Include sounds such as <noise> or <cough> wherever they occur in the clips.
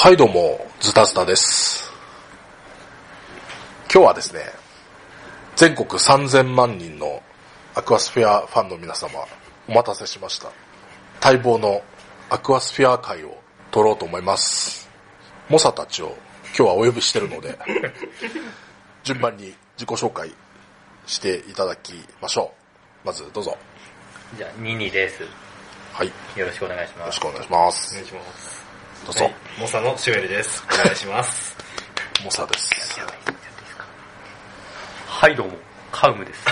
はいどうも、ズタズタです。今日はですね、全国3000万人のアクアスフェアファンの皆様、お待たせしました。待望のアクアスフェア会を取ろうと思います。猛者たちを今日はお呼びしてるので、<laughs> 順番に自己紹介していただきましょう。まずどうぞ。じゃあ、ニニです。はい。よよろしくお願いします。ろしくお願いします。お願いします。どうぞ。はい、モサのシュエルです。お願いします。<laughs> 猛者です。はい、どうも、カウムです。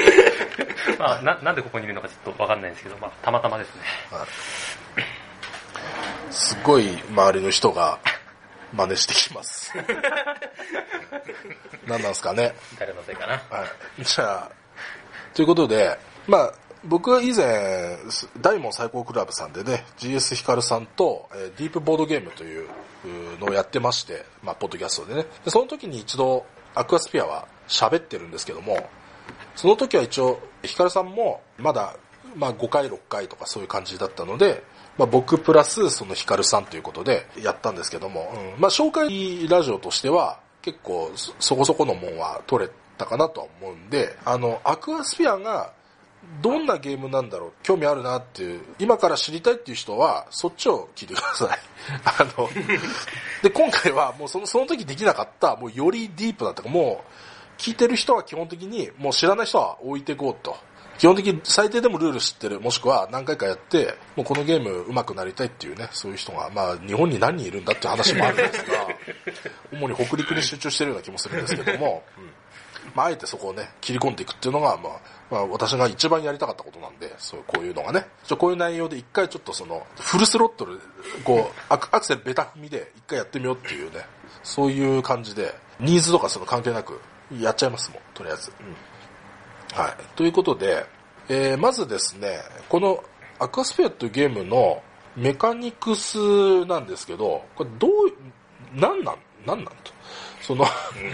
<laughs> まあ、な、なんでここにいるのかちょっとわかんないんですけど、まあ、たまたまですね。すごい周りの人が真似してきます。<laughs> 何なんですかね。誰のせいかな。はい。じゃあ、ということで、まあ、僕は以前、大門最高クラブさんでね、GS ヒカルさんと、えーディープボードゲームというのをやってまして、まあ、ポッドキャストでね。でその時に一度、アクアスピアは喋ってるんですけども、その時は一応、ヒカルさんもまだ、まあ5回、6回とかそういう感じだったので、まあ僕プラスそのヒカルさんということでやったんですけども、うんまあ紹介ラジオとしては結構そこそこのもんは取れたかなとは思うんで、あの、アクアスピアがどんなゲームなんだろう興味あるなっていう、今から知りたいっていう人は、そっちを聞いてください。<laughs> あの、で、今回はもうその、その時できなかった、もうよりディープなとか、もう、聞いてる人は基本的に、もう知らない人は置いていこうと。基本的に最低でもルール知ってる、もしくは何回かやって、もうこのゲーム上手くなりたいっていうね、そういう人が、まあ日本に何人いるんだっていう話もあるんですが、<laughs> 主に北陸に集中してるような気もするんですけども、うんまあ、あえてそこをね、切り込んでいくっていうのが、まあ、まあ、私が一番やりたかったことなんで、そういう、こういうのがね。ちょこういう内容で一回ちょっとその、フルスロットル、こう、アクアクセルベタ踏みで一回やってみようっていうね、そういう感じで、ニーズとかその関係なく、やっちゃいますもん、とりあえず。うん。はい。ということで、えー、まずですね、この、アクアスフェアというゲームのメカニクスなんですけど、これどう、なんなん、なんなんと。その、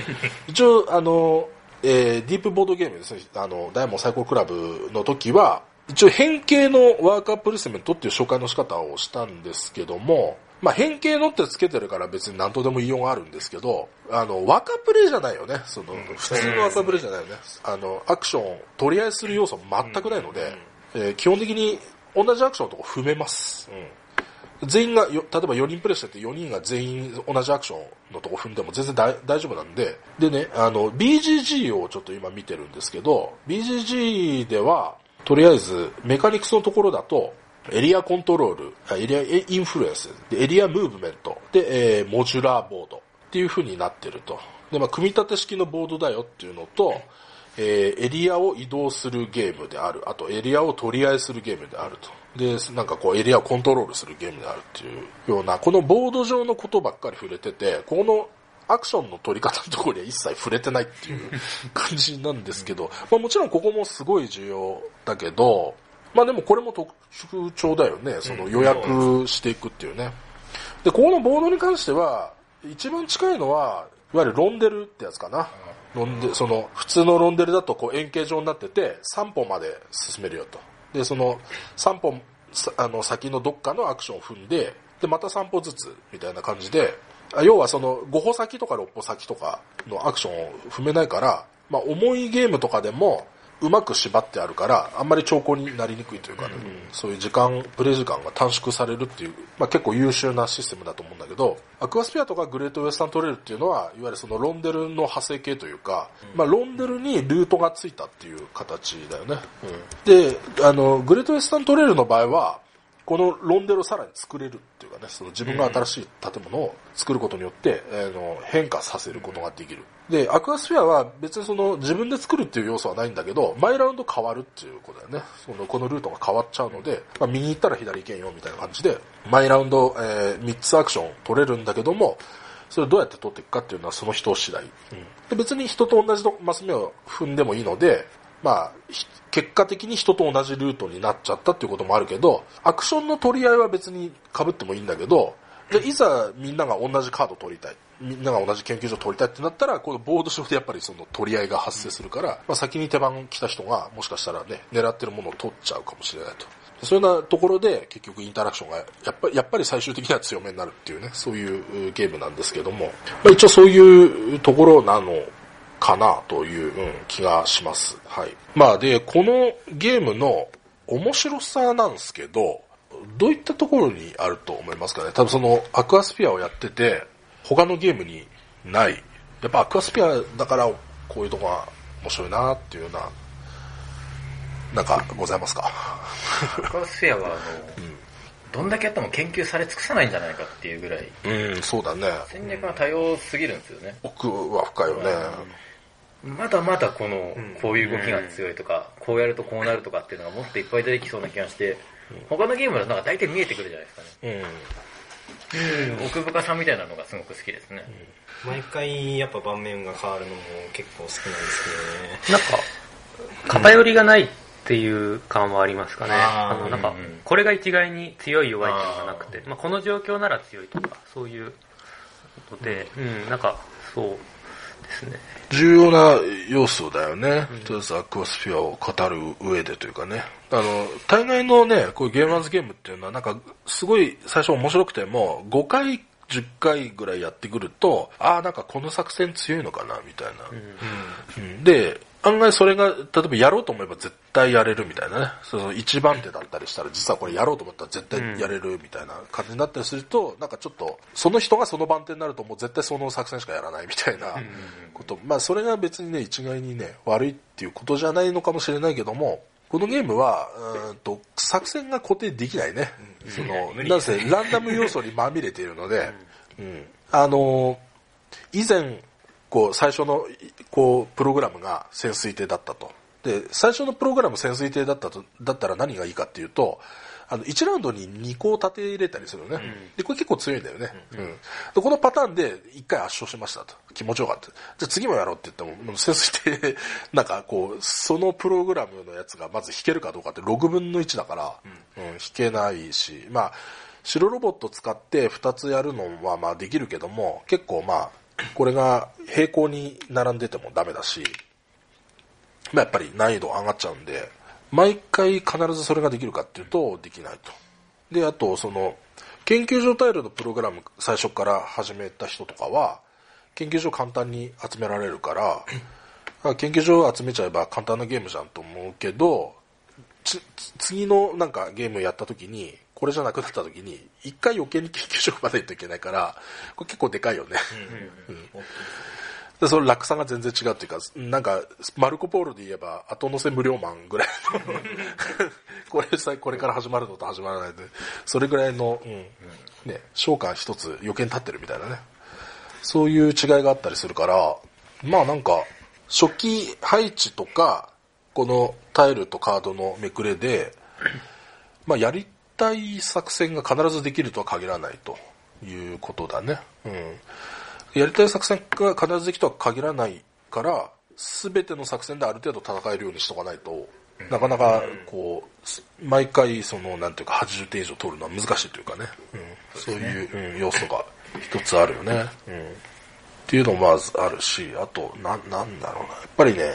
<laughs> 一応、あの、えーディープボードゲームですね、あの、ダイヤモンド最高クラブの時は、一応変形のワーカープレイスメントっていう紹介の仕方をしたんですけども、まあ変形のってつけてるから別に何とでも言いようがあるんですけど、あの、ワーカープレイじゃないよね、その、普通のワーカープレイじゃないよね。あの、アクション、取り合いする要素全くないので、えー基本的に同じアクションのとこ踏めます。全員がよ、例えば4人プレイしてて4人が全員同じアクションのとこ踏んでも全然大大丈夫なんで、でね、あの、BGG をちょっと今見てるんですけど、BGG では、とりあえずメカニクスのところだと、エリアコントロール、エリアインフルエンス、でエリアムーブメント、で、えーモジュラーボードっていう風になってると。で、まあ、組み立て式のボードだよっていうのと、えーエリアを移動するゲームである。あとエリアを取り合いするゲームであると。で、なんかこうエリアをコントロールするゲームであるっていうような、このボード上のことばっかり触れてて、このアクションの取り方のところには一切触れてないっていう感じなんですけど、まあもちろんここもすごい重要だけど、まあでもこれも特徴だよね。その予約していくっていうね。で、ここのボードに関しては、一番近いのは、いわゆるロンデルってやつかな。ロンデその、普通のロンデルだとこう円形状になってて、3歩まで進めるよと。で、その、3歩、あの、先のどっかのアクションを踏んで、で、また3歩ずつ、みたいな感じで、要はその、5歩先とか6歩先とかのアクションを踏めないから、まあ、重いゲームとかでも、うまく縛ってあるから、あんまり兆候になりにくいというかね、そういう時間、プレイ時間が短縮されるっていう、まあ結構優秀なシステムだと思うんだけど、アクアスピアとかグレートウエスタントレールっていうのは、いわゆるそのロンデルの派生系というか、まあロンデルにルートがついたっていう形だよね。で、あの、グレートウエスタントレールの場合は、このロンデルをさらに作れるっていうかね、その自分が新しい建物を作ることによって、あの変化させることができる。で、アクアスフェアは別にその自分で作るっていう要素はないんだけど、毎ラウンド変わるっていうことだよね。そのこのルートが変わっちゃうので、まあ、右行ったら左行けんよみたいな感じで、毎ラウンド、えー3つアクション取れるんだけども、それをどうやって取っていくかっていうのはその人次第。で別に人と同じマス目を踏んでもいいので、まあ、ひ結果的に人と同じルートになっちゃったっていうこともあるけど、アクションの取り合いは別に被ってもいいんだけど、で、いざみんなが同じカード取りたい。みんなが同じ研究所取りたいってなったら、このボード上でやっぱりその取り合いが発生するから、まあ先に手番来た人がもしかしたらね、狙ってるものを取っちゃうかもしれないと。そういうようなところで結局インタラクションがやっぱり、やっぱり最終的には強めになるっていうね、そういうゲームなんですけども、まあ、一応そういうところなのかなという、うん、気がします。はい。まあで、このゲームの面白さなんですけど、どういったところにあると思いますかね？多分そのアクアスピアをやってて、他のゲームにない。やっぱアクアスピアだからこういうとこが面白いなっていうような、なんかございますか？アクアスフェアはあの、<laughs> どんだけやっても研究され尽くさないんじゃないかっていうぐらい、うん、そうだね。戦略が多様すぎるんですよね。奥は深いよね。まだまだこの、こういう動きが強いとか、こうやるとこうなるとかっていうのがもっといっぱい出てきそうな気がして、他のゲームはなんか大体見えてくるじゃないですかね。うん。奥深さみたいなのがすごく好きですね。毎回やっぱ盤面が変わるのも結構好きなんですなんか、偏りがないっていう感はありますかね。あの、なんかこれが一概に強い弱いっていうのがなくて、まあこの状況なら強いとか、そういうので、うん、なんか、そうですね。重要な要素だよね。とりあえずアクアスフィアを語る上でというかね。あの、大概のね、こういうゲーマーズゲームっていうのはなんか、すごい最初面白くても、5回、10回ぐらいやってくると、ああ、なんかこの作戦強いのかな、みたいな。うんで、案外それが、例えばやろうと思えば絶対やれるみたいなね。その一番手だったりしたら、実はこれやろうと思ったら絶対やれるみたいな感じになったりすると、なんかちょっと、その人がその番手になるともう絶対その作戦しかやらないみたいなこと。まあそれが別にね、一概にね、悪いっていうことじゃないのかもしれないけども、このゲームは、うーんと、作戦が固定できないね。その、なんせランダム要素にまみれているので、うん。あのー以前、こう、最初の、こう、プログラムが潜水艇だったと。で、最初のプログラム潜水艇だったと、だったら何がいいかっていうと、あの、1ラウンドに2個立て入れたりするのね。で、これ結構強いんだよね。うん。で、このパターンで1回圧勝しましたと。気持ちよかった。じゃあ次もやろうって言っても、潜水艇、なんかこう、そのプログラムのやつがまず弾けるかどうかって6分の1だから、うん、弾けないし、まあ、白ロボット使って2つやるのはまあできるけども、結構まあ、これが平行に並んでてもダメだし、まあやっぱり難易度上がっちゃうんで、毎回必ずそれができるかっていうとできないと。で、あとその、研究所タイルのプログラム最初から始めた人とかは、研究所簡単に集められるから、研究所を集めちゃえば簡単なゲームじゃんと思うけど、次のなんかゲームやった時に、これじゃなくなった時に、一回余計に研究所をまないといけないから、これ結構でかいよね。でその落差が全然違うっていうか、なんか、マルコポーロで言えば、後乗せ無料マンぐらいの、<laughs> これさ、これから始まるのと始まらないで、それぐらいの、うん、ね、召喚一つ余計に立ってるみたいなね。そういう違いがあったりするから、まあなんか、初期配置とか、このタイルとカードのめくれで、まあやりたい作戦が必ずできるとは限らないということだね。うん。やりたい作戦が必ずできるとは限らないから、すべての作戦である程度戦えるようにしとかないと、なかなか、こう、す毎回、その、なんていうか、80点以上取るのは難しいというかね。うん、そういう、うん、要素が一つあるよね。うん。っていうのもまずあるし、あと、な、なんだろうな。やっぱりね、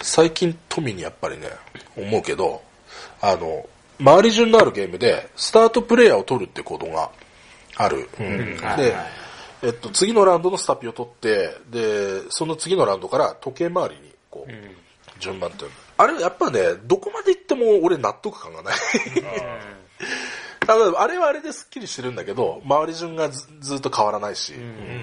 最近富にやっぱりね、思うけど、あの、周り順のあるゲームで、スタートプレイヤーを取るってことがある。うん。で、えっと、次のラウンドのスタピを取って、で、その次のラウンドから時計回りに、こう、順番っていうの。あれ、やっぱね、どこまで行っても俺納得感がない。あのあれはあれですっきりしてるんだけど、周り順がずずっと変わらないし、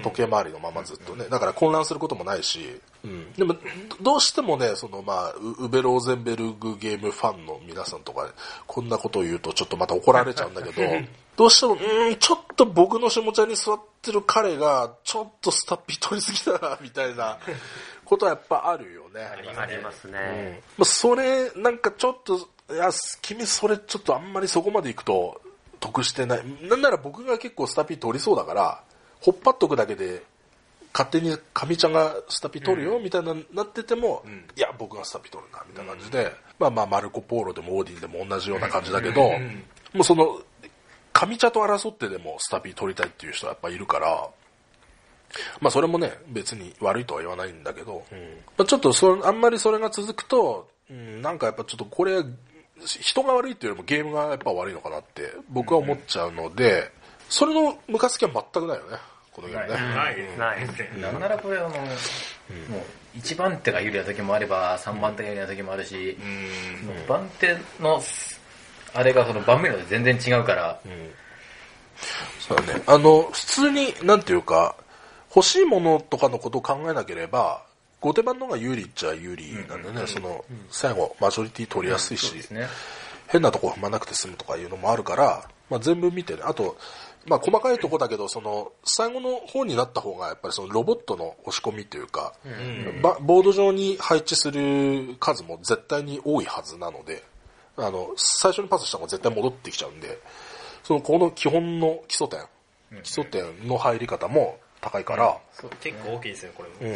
時計回りのままずっとね、だから混乱することもないし、うん、でも、どどうしてもね、そのまあ、ウウベローゼンベルグゲームファンの皆さんとか、こんなことを言うとちょっとまた怒られちゃうんだけど、<laughs> どうしても、うん、ちょっと僕の下茶に座ってる彼が、ちょっとスタッピー取りすぎだな、みたいなことはやっぱあるよね。ありますね。まあ、それ、なんかちょっと、いや、君それちょっとあんまりそこまで行くと得してない。なんなら僕が結構スタピー取りそうだから、ほっぱっとくだけで、勝手に神ちゃんがスタピー取るよ、みたいななってても、いや、僕がスタピー取るな、みたいな感じで、まあまあ、マルコ・ポーロでもオーディンでも同じような感じだけど、もうその、神茶と争ってでもスタピー取りたいっていう人はやっぱいるから、まあそれもね、別に悪いとは言わないんだけど、まあ、ちょっとそれあんまりそれが続くと、うん、なんかやっぱちょっとこれ、人が悪いっていうよりもゲームがやっぱ悪いのかなって僕は思っちゃうので、それのムカつきは全くないよね、このゲームね。ない。ない。なん。ならこれあの、もう、1番手が有利な時もあれば、3番手が有利な時もあるし、もう番手の、あれがその盤面で全然違うから、そうだね。あの、普通に、なんていうか、欲しいものとかのことを考えなければ、後手番の方が有利っちゃ有利なんでね、その、最後、マジョリティ取りやすいし。変なとこ踏まなくて済むとかいうのもあるから、まあ、全部見てね。あと、まあ、細かいとこだけど、その、最後の方になった方が、やっぱりそのロボットの押し込みというか、ばボード上に配置する数も絶対に多いはずなので、あの、最初にパスした方が絶対戻ってきちゃうんで、その、この基本の基礎点、基礎点の入り方も高いから、結構大きいですね、これも。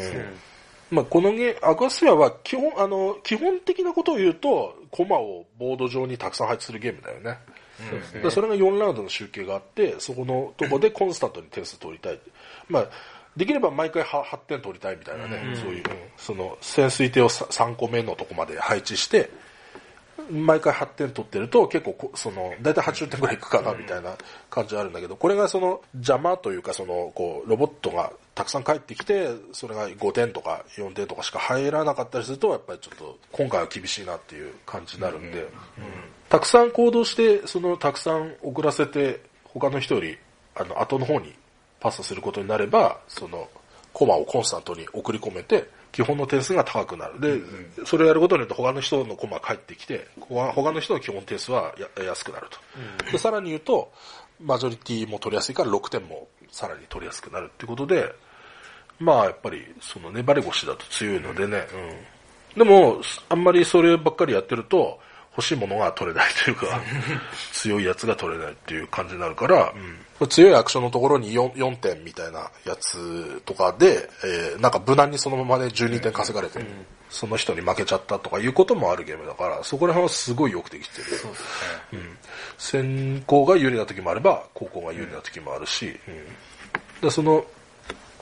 うんまあ、このゲーアクアスフェアは基本、あの、基本的なことを言うと、コマをボード上にたくさん配置するゲームだよね。でそれが4ラウンドの集計があって、そこのとこで <laughs> コンスタントに点数取りたい。まあ、できれば毎回は8点取りたいみたいなね、そういう、うんその潜水艇をさ3個目のとこまで配置して、毎回8点取ってると結構こその大体80点ぐらいいくかなみたいな感じあるんだけどこれがその邪魔というかそのこうロボットがたくさん帰ってきてそれが5点とか4点とかしか入らなかったりするとやっぱりちょっと今回は厳しいなっていう感じになるんで、うん。たくさん行動してそのたくさん遅らせて他の人よりあの後の方にパスすることになればそのコマをコンスタントに送り込めて基本の点数が高くなる。で、それをやることによって他の人のコマが返ってきて、他他の人の基本点数はや安くなると。で、さらに言うと、マジョリティも取りやすいから6点もさらに取りやすくなるってことで、まあやっぱりその粘り腰だと強いのでね、うん。でも、あんまりそればっかりやってると、欲しいものが取れないというか、<laughs> 強いやつが取れないっていう感じになるから、強いアクションのところに 4, 4点みたいなやつとかで、えーなんか無難にそのままね12点稼がれて、その人に負けちゃったとかいうこともあるゲームだから、そこら辺はすごいよくできてる。うん先行が有利な時もあれば、後攻が有利な時もあるし、うんでその、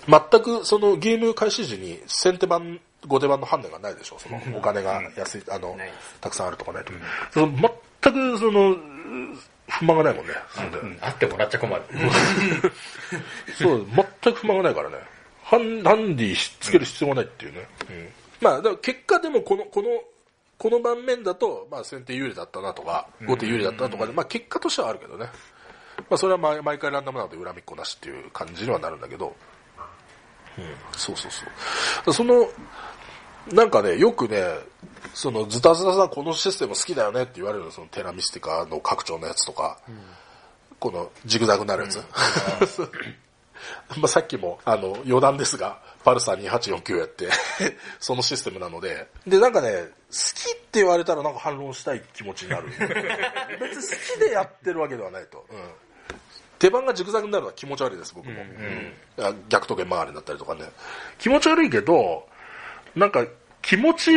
全くそのゲーム開始時に先手番、後手番の判断がないでしょ。そのお金が安い、あのないです、たくさんあるとかないと。その全くその、不満がないもんね。うん、あってもらっちゃ困る。そう、全く不満がないからね。ハンハンディしつける必要がないっていうね。うんまあ、結果でもこの、この、この盤面だと、まあ先手有利だったなとか、後手有利だったなとかで、まあ結果としてはあるけどね。まあそれは毎毎回ランダムなので恨みっこなしっていう感じにはなるんだけど、うん、そうそうそう。その、なんかね、よくね、そのズタズタさんこのシステム好きだよねって言われるの、そのテラミスティカの拡張のやつとか、このジグザグになるやつ。<laughs> まあさっきも、あの、余談ですが、パルサー2849やって、<laughs> そのシステムなので、で、なんかね、好きって言われたらなんか反論したい気持ちになる。<laughs> 別に好きでやってるわけではないと。うん手番がジグザグになるのは気持ち悪いです、僕も。うんあ逆時計回りになったりとかね。気持ち悪いけど、なんか気持ち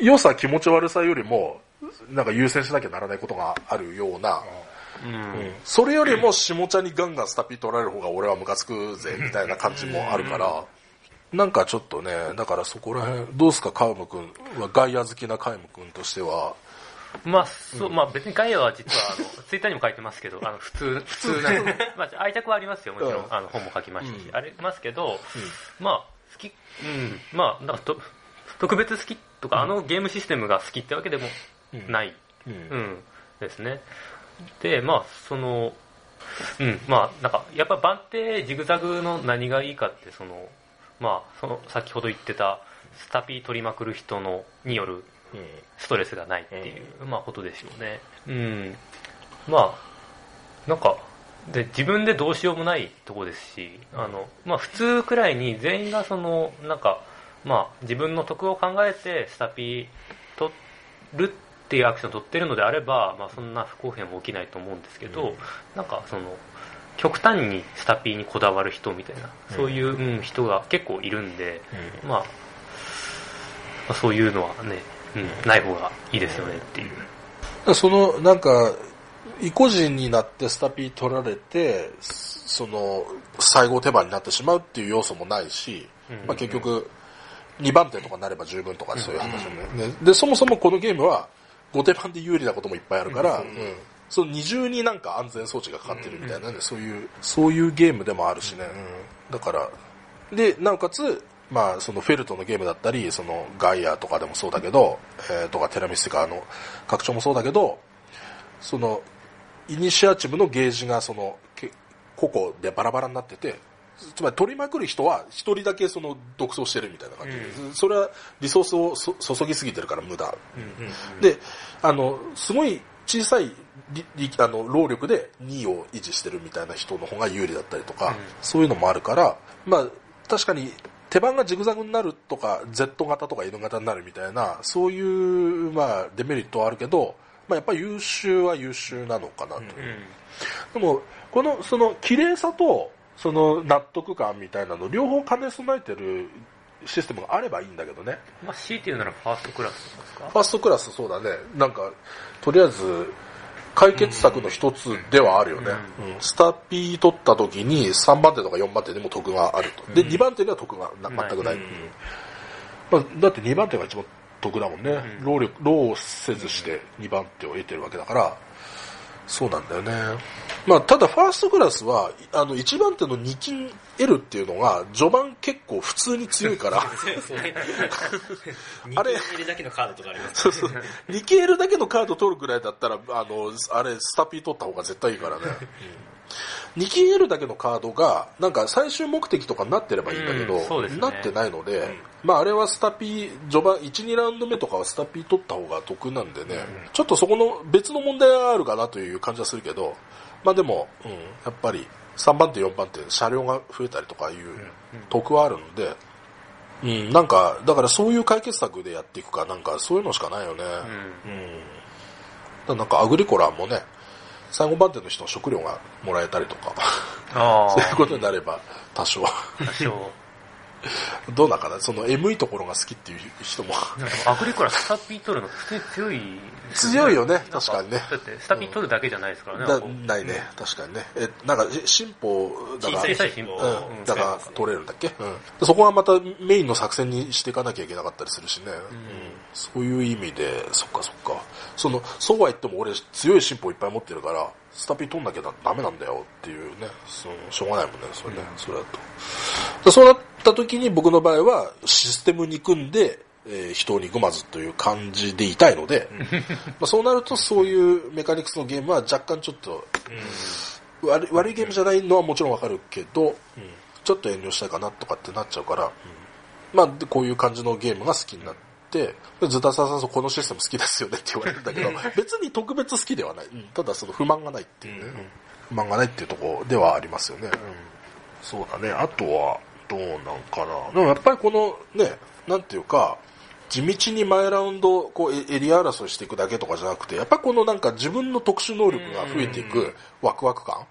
良さ、気持ち悪さよりも、なんか優先しなきゃならないことがあるような、うんそれよりも下茶にガンガンスタピー取られる方が俺はムカつくぜ、みたいな感じもあるから、なんかちょっとね、だからそこら辺、どうすか、カウム君？は、ガイア好きなカウム君としては、まあ、そう、まあ別にガイアは実は、あの、<laughs> ツイッターにも書いてますけど、あの、普通、<laughs> 普通なんで、まあ愛着はありますよ、もちろん。うん。あの、本も書きましたし、うん。ありますけど、まあ、好き、うん、まあ、なんかと、特別好きとか、あのゲームシステムが好きってわけでもない、うん。うん、ですね。で、まあ、その、うん、まあ、なんか、やっぱ番手ジグザグの何がいいかって、その、まあ、その、先ほど言ってた、スタピー取りまくる人の、によるストレスがないっていう、まあ、ことですよね。うん。まあ、なんか、で、自分でどうしようもないとこですし、あの、まあ、普通くらいに全員がその、なんか、まあ、自分の得を考えて、スタピー取るっていうアクションを取ってるのであれば、まあ、そんな不公平も起きないと思うんですけど、なんか、その、極端にスタピーにこだわる人みたいな、そういう、うん、人が結構いるんで、まあ、まあそういうのはね、うん、ない方がいいですよねっていう。その、なんか、意固人になってスタピー取られて、その、最後手番になってしまうっていう要素もないし、まあ結局、2番手とかになれば十分とかそういう話もね。で、そもそもこのゲームは、後手番で有利なこともいっぱいあるから、うんその二重になんか安全装置がかかってるみたいなね、そういう、そういうゲームでもあるしね。うん。だから、で、なおかつ、まあ、そのフェルトのゲームだったり、そのガイアとかでもそうだけど、えーとかテラミスティカの拡張もそうだけど、その、イニシアチブのゲージがその、け個々でバラバラになってて、つまり取りまくる人は一人だけその独走してるみたいな感じ。で、それはリソースをそ注ぎすぎてるから無駄。で、あの、すごい小さいあの労力で2位を維持してるみたいな人の方が有利だったりとか、そういうのもあるから、まあ、確かに手番がジグザグになるとか、Z 型とか N 型になるみたいな、そういう、まあ、デメリットはあるけど、まあ、やっぱり優秀は優秀なのかなと。でも、この、その、綺麗さと、その、納得感みたいなの、両方兼ね備えてるシステムがあればいいんだけどね。まあ、強いて言うならファーストクラスですか？ファーストクラスそうだね。なんか、とりあえず、解決策の一つではあるよね。うんスタピー取った時に3番手とか4番手でも得があると。で、2番手には得がな全くない。まあ、だって2番手が一番得だもんね。労力、労をせずして2番手を得てるわけだから、そうなんだよね。まあ、ただファーストクラスは、あの、1番手の2金 L っていうのが、序盤結構普通に強いから、あれ入れだけのカードとかあります。そうそう。2ケールだけのカード取るくらいだったら、あの、あれ、スタピー取った方が絶対いいからね。2ケールだけのカードが、なんか最終目的とかになってればいいんだけど、うんね。なってないので、まああれはスタピー、序盤、1、2ラウンド目とかはスタピー取った方が得なんでね、ちょっとそこの別の問題があるかなという感じはするけど、まあでも、うん、やっぱり3番手、4番手、車両が増えたりとかいう得はあるので、うん、なんか、だからそういう解決策でやっていくか、なんかそういうのしかないよね。うん。だからなんかアグリコラもね、最後番手の人の食料がもらえたりとか、あ <laughs> そういうことになれば多少。あ、多少。<laughs> どうなんかな？そのエムいところが好きっていう人も。アグリコラスタピー取るの強い強いよね確かにね。だってスタピー取るだけじゃないですからね。ないね、確かにね。え、なんか、進歩だから、小さい進歩。うん、だから取れるんだっけ、うん、でそこはまたメインの作戦にしていかなきゃいけなかったりするしね。うん。そういう意味で、そっかそっか。その、そうは言っても俺強い進歩いっぱい持ってるから、スタピー取んなきゃダメなんだよっていうね、そのしょうがないもんね、それね、それだと。でそうなった時に僕の場合はシステムに組んで、えー人を憎まずという感じでいたいので、まあそうなるとそういうメカニクスのゲームは若干ちょっと、悪い悪いゲームじゃないのはもちろんわかるけど、ちょっと遠慮したいかなとかってなっちゃうから、まあでこういう感じのゲームが好きになって、でズタサさんこのシステム好きですよねって言われるんだけど、別に特別好きではない。ただその不満がないっていうね。不満がないっていうところではありますよね。そうだね。あとは、どうなんかな。でもやっぱりこのね、なんていうか、地道に毎ラウンドこうエエリア争いしていくだけとかじゃなくて、やっぱりこのなんか自分の特殊能力が増えていくワクワク感。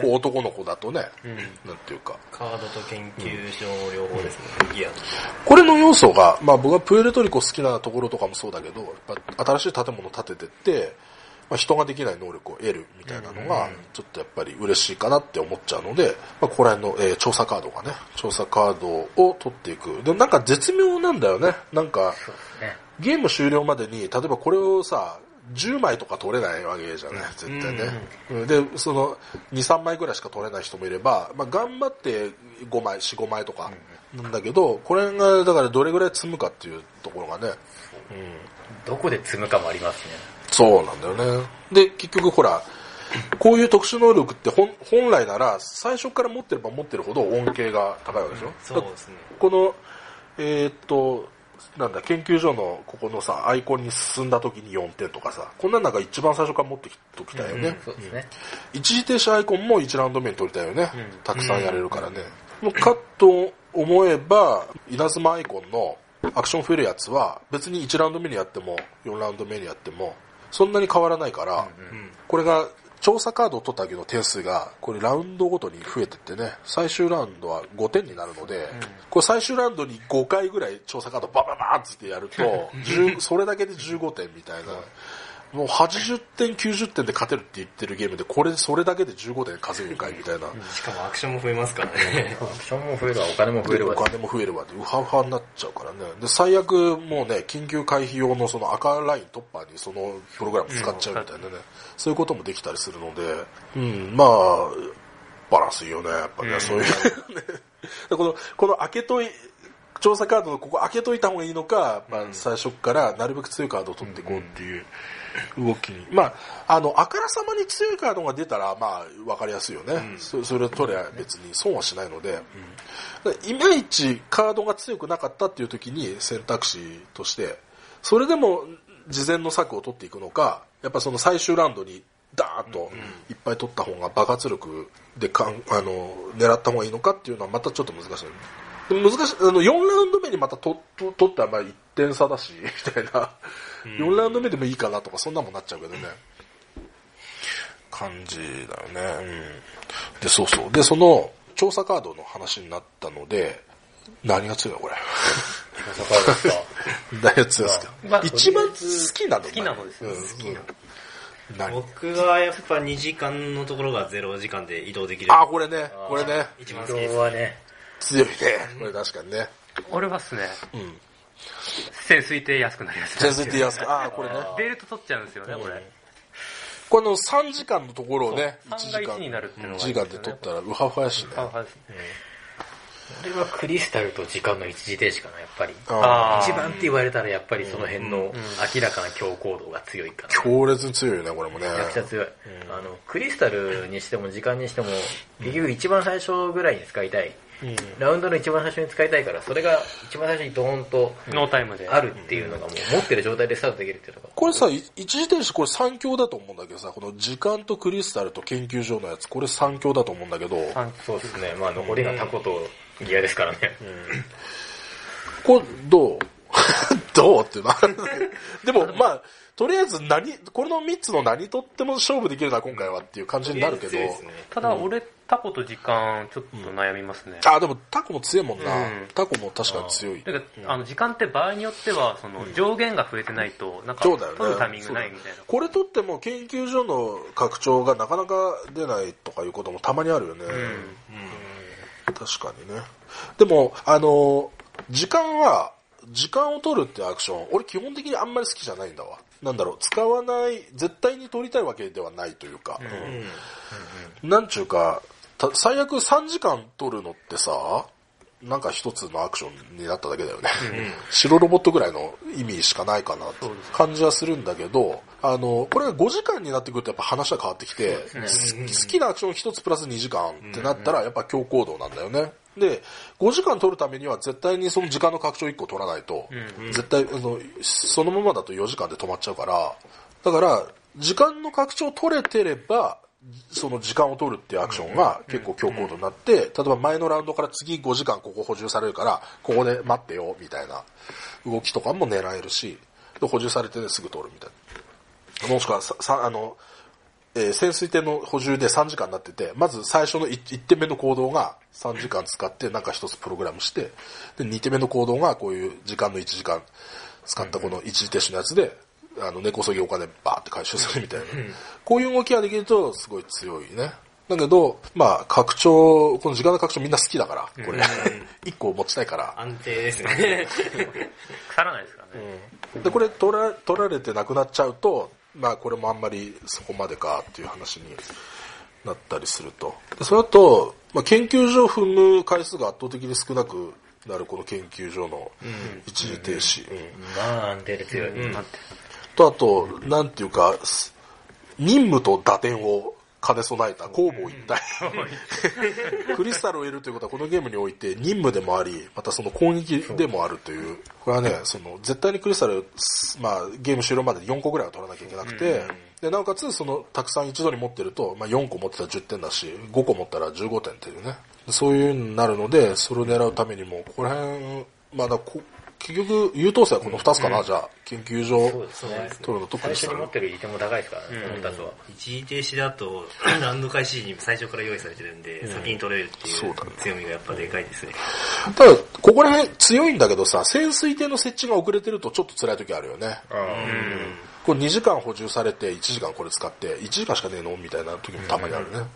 こう男の子だとね、なんていうか。カードと研究所両方ですね、ギアと。これの要素が、まあ僕はプエルトリコ好きなところとかもそうだけど、やっぱ新しい建物を建ててって、まあ、人ができない能力を得るみたいなのが、ちょっとやっぱり嬉しいかなって思っちゃうので、まあ、ここら辺の、えー調査カードがね、調査カードを取っていく。で、なんか絶妙なんだよね。なんか、ね。ゲーム終了までに、例えばこれをさ、10枚とか取れないわけじゃない、絶対ね。うんで、その、2、3枚ぐらいしか取れない人もいれば、まあ、頑張って5枚、4、5枚とか、なんだけど、これが、だからどれぐらい積むかっていうところがね、どこで積むかもありますね。そうなんだよね。で、結局ほら、こういう特殊能力って本本来なら最初から持ってれば持ってるほど恩恵が高いわけでしょ、そうですね。この、えーっと、なんだ、研究所のここのさ、アイコンに進んだ時に4点とかさ、こんなんなんか一番最初から持ってきときたいよね。そうですね。一時停止アイコンも1ラウンド目に取りたいよね。たくさんやれるからね。もうかと思えば、稲妻アイコンのアクション増えるやつは別に1ラウンド目にやっても4ラウンド目にやってもそんなに変わらないから、これが調査カードを取った時の点数がこれラウンドごとに増えてってね最終ラウンドは5点になるので、これ最終ラウンドに5回ぐらい調査カードバババーってやると10それだけで15点みたいなもう80点、90点で勝てるって言ってるゲームで、これ、それだけで15点稼ぐんかいみたいな。しかもアクションも増えますからね。アクションも増えるわ、お金も増えでるわ。お金も増えるわで、ウハウハになっちゃうからね。で、最悪もうね、緊急回避用のその赤ライン突破にそのプログラム使っちゃうみたいなね、そういうこともできたりするので、うん、まあ、バランスいいよね、やっぱね、そういう、<laughs> この、この開けとい、調査カードのここ開けといた方がいいのか、まあ、最初からなるべく強いカードを取っていこうっていう動きに。まあ、あの、あからさまに強いカードが出たら、まあ、わかりやすいよね。そそれ取れば別に損はしないので、いまいちカードが強くなかったっていう時に選択肢として、それでも事前の策を取っていくのか、やっぱその最終ラウンドにダーッといっぱい取った方が爆発力でかんあの狙った方がいいのかっていうのはまたちょっと難しい。難しい、あの、4ラウンド目にまたとと取ったらまあ1点差だし、<laughs> みたいな。4ラウンド目でもいいかなとか、そんなもんなっちゃうけどね。感じだよね。うん。で、そうそう。で、その、調査カードの話になったので、何が強いのこれ？調査カードですか？<laughs> 何が強いですか、まあ一番好きなの好きなのですうん、好きなの。何？僕はやっぱ2時間のところが0時間で移動できる。あ、これね、これね、移一番好きです動。はね、強いね。これ確かにね。俺はっすね、うん。潜水艇安くなるやつ。全然安く、あ、これね。<laughs> ベルト取っちゃうんですよね、これ。この3時間のところをね、そう1時間、3が1になるっていうのが1時間で取ったら、ウハウハやしね。あはいですねこれはクリスタルと時間の一時停止かな、やっぱり。ああー一番って言われたらやっぱりその辺の明らかな強行度が強いかな。強烈に強いよね、これもね。めちゃくちゃ強い。あの、クリスタルにしても時間にしても、結局一番最初ぐらいに使いたい。ラウンドの一番最初に使いたいから、それが一番最初にドーンとノータイムで。あるっていうのがもう持ってる状態でスタートできるっていうのが。これさ、い一時停止これ3強だと思うんだけどさ、この時間とクリスタルと研究所のやつ、これ3強だと思うんだけど、三そうですね。まあ残りがタコとギアですからね。これどう？<laughs> どうってなる。でも、まあ、とりあえず何、これの3つの何とっても勝負できるな、今回はっていう感じになるけどね。ただ、俺、タコと時間、ちょっと悩みますね。あ、でもタコも強いもんな。うんタコも確かに強い。だから、あの、時間って場合によっては、その、上限が増えてないと、なんか。取るタイミングないみたいな。これとっても研究所の拡張がなかなか出ないとかいうこともたまにあるよね。確かにね。でも、あの、時間は、時間を取るってアクション、俺基本的にあんまり好きじゃないんだわ。なんだろう、使わない、絶対に取りたいわけではないというか、うんなんちゅうか、た最悪3時間取るのってさ、なんか一つのアクションになっただけだよね。白ロボットぐらいの意味しかないかなって感じはするんだけど、あの、これが5時間になってくるとやっぱ話は変わってきて、す好きなアクション1つプラス2時間ってなったらやっぱ強行動なんだよね。で、5時間取るためには絶対にその時間の拡張1個取らないと、絶対あの、そのままだと4時間で止まっちゃうから、だから、時間の拡張取れてれば、その時間を取るっていうアクションが結構強行動になって、例えば前のラウンドから次5時間ここ補充されるから、ここで待ってよ、みたいな動きとかも狙えるし、で補充されてね、すぐ取るみたいな。もしくはさ、さあの、えー潜水艇の補充で3時間になってて、まず最初の 1, 点目の行動が3時間使ってなんか一つプログラムして、で、2点目の行動がこういう時間の1時間使ったこの一時停止のやつで、あの、根こそぎお金バーって回収するみたいな。こういう動きができるとすごい強いね。だけど、まあ、拡張、この時間の拡張みんな好きだから、これ。<laughs> 1個持ちたいから。安定ですね。<laughs> 腐らないですからね。で、これ取ら取られてなくなっちゃうと、まあこれもあんまりそこまでかっていう話になったりすると。でその後、まあ、研究所を踏む回数が圧倒的に少なくなるこの研究所の一時停止。うんまあ安定で強い。と、あと、なんていうか、す任務と打点を兼ね備えた攻防一体。<laughs> クリスタルを得るということはこのゲームにおいて任務でもあり、またその攻撃でもあるという。これはね、その絶対にクリスタル、まあゲーム終了までに4個ぐらいは取らなきゃいけなくて、で、なおかつそのたくさん一度に持ってると、まあ4個持ってたら10点だし、5個持ったら15点っていうね。そういうになるので、それを狙うためにも、ここら辺、まあだこ結局、優等生はこの2つかな、じゃあ、研究所。取るのとク最初に持ってる利点も高いですからね、この2つは。一時停止だと、ラウンド開始時に最初から用意されてるんで、先に取れるっていう強みがやっぱでかいですね。ただ、ここら辺強いんだけどさ、潜水艇の設置が遅れてるとちょっと辛い時あるよね。これ2時間補充されて1時間これ使って1時間しかねえの？みたいな時もたまにあるね、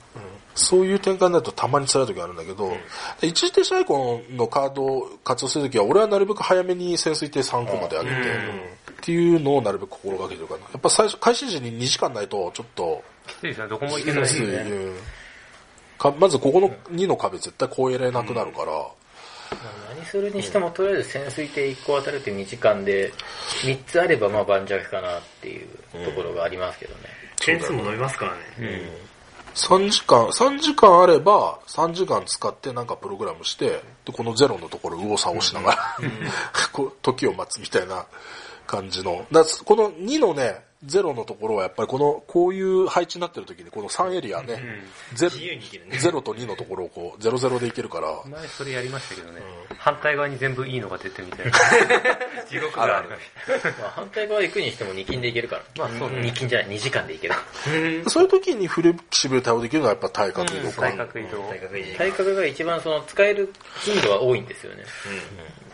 そういう展開になるとたまに辛い時あるんだけど、で一時停止アイコンのカードを活用する時は俺はなるべく早めに潜水艇3個まで上げて、っていうのをなるべく心がけてるかな。やっぱ最初開始時に2時間ないとちょっときついですね、どこも行けない。ね。まずここの2の壁絶対越えれなくなるから、何するにしても、とりあえず潜水艇1個当たるって2時間で、3つあればまあ盤石かなっていうところがありますけどね。点数も伸びますからね。3時間、3時間あれば、3時間使ってなんかプログラムして、で、このゼロのところ右往左往しながら、<laughs> こう時を待つみたいな感じの。だこの2のね、ゼロのところはやっぱりこの、こういう配置になってる時に、この3エリアね、ゼ自由にいけるね。ゼロと2のところをこう、ゼロゼロでいけるから、前それやりましたけどね、反対側に全部いいのが出てみたいな。<laughs> 地獄がある。まあ反対側行くにしても2金で行けるから。まあそう、2金じゃない、2時間で行ける。そういう時にフレキシブル対応できるのはやっぱ対角移動か。対角移動。体格が一番その使える頻度は多いんですよね。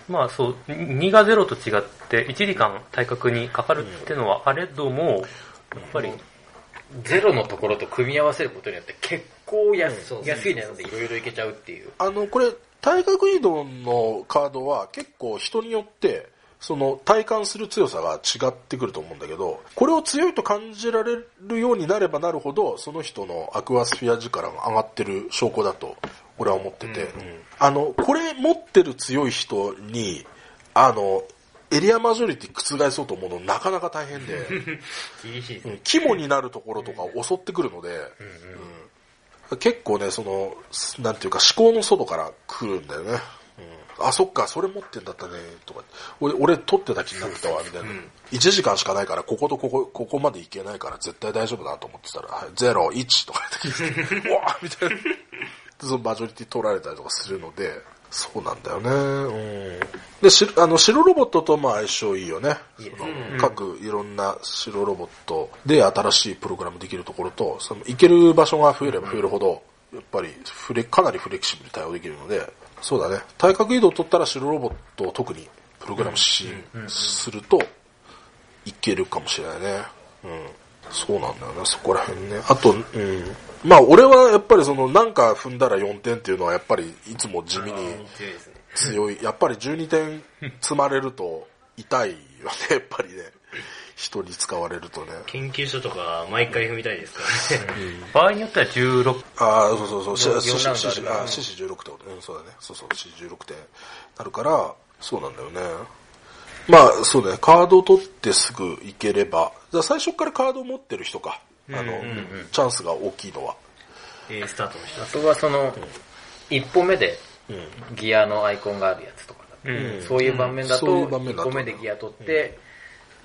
まあそう、2が0と違って1時間対角にかかるってのはあれども、やっぱり、ゼロのところと組み合わせることによって結構安,、そうそう安い値段でいろいろいけちゃうっていう。あの、これ、対角移動のカードは結構人によって、その体感する強さが違ってくると思うんだけど、これを強いと感じられるようになればなるほど、その人のアクアスフィア力が上がってる証拠だと、俺は思ってて、あの、これ持ってる強い人に、あの、エリアマジョリティ覆そうと思うのなかなか大変で、<laughs> 厳しいですね。うん肝になるところとか襲ってくるので、うん結構ね、その、すなんていうか思考の外から来るんだよね。うんあ、そっか、それ持ってんだったね、とか。俺、俺取ってた気になってたわ、みたいな。1時間しかないから、こことここ、ここまで行けないから絶対大丈夫だなと思ってたら、はい、0、1とか言って、<laughs> うわーみたいな。でそのマジョリティ取られたりとかするので、そうなんだよね。うん。で、しあの、白ロボットとも相性いいよね。その各いろんな白ロボットで新しいプログラムできるところと、その行ける場所が増えれば増えるほど、やっぱりフレ、かなりフレキシブルに対応できるので、そうだね。対角移動を取ったら白ロボットを特にプログラムし、すると、いけるかもしれないね。うん。そうなんだよね、そこら辺ね。あと、うん。まあ俺はやっぱりそのなんか踏んだら4点っていうのはやっぱりいつも地味に強い。やっぱり12点積まれると痛いよね、やっぱりね。人に使われるとね。研究所とか毎回踏みたいですからね。場合によっては16、ああ、そうそうそう、し四しラウンドあるししあ、しし16点。うん、そうだね。そうそう、し16点。なるから、そうなんだよね。まあ、そうね、カードを取ってすぐ行ければ、じゃあ最初からカードを持ってる人か。あの、チャンスが大きいのは。A スタートの人あ。とはその、一歩目でうん。ギアのアイコンがあるやつとかだうんそういう場面だと、そういう場面だと一歩目でギア取って、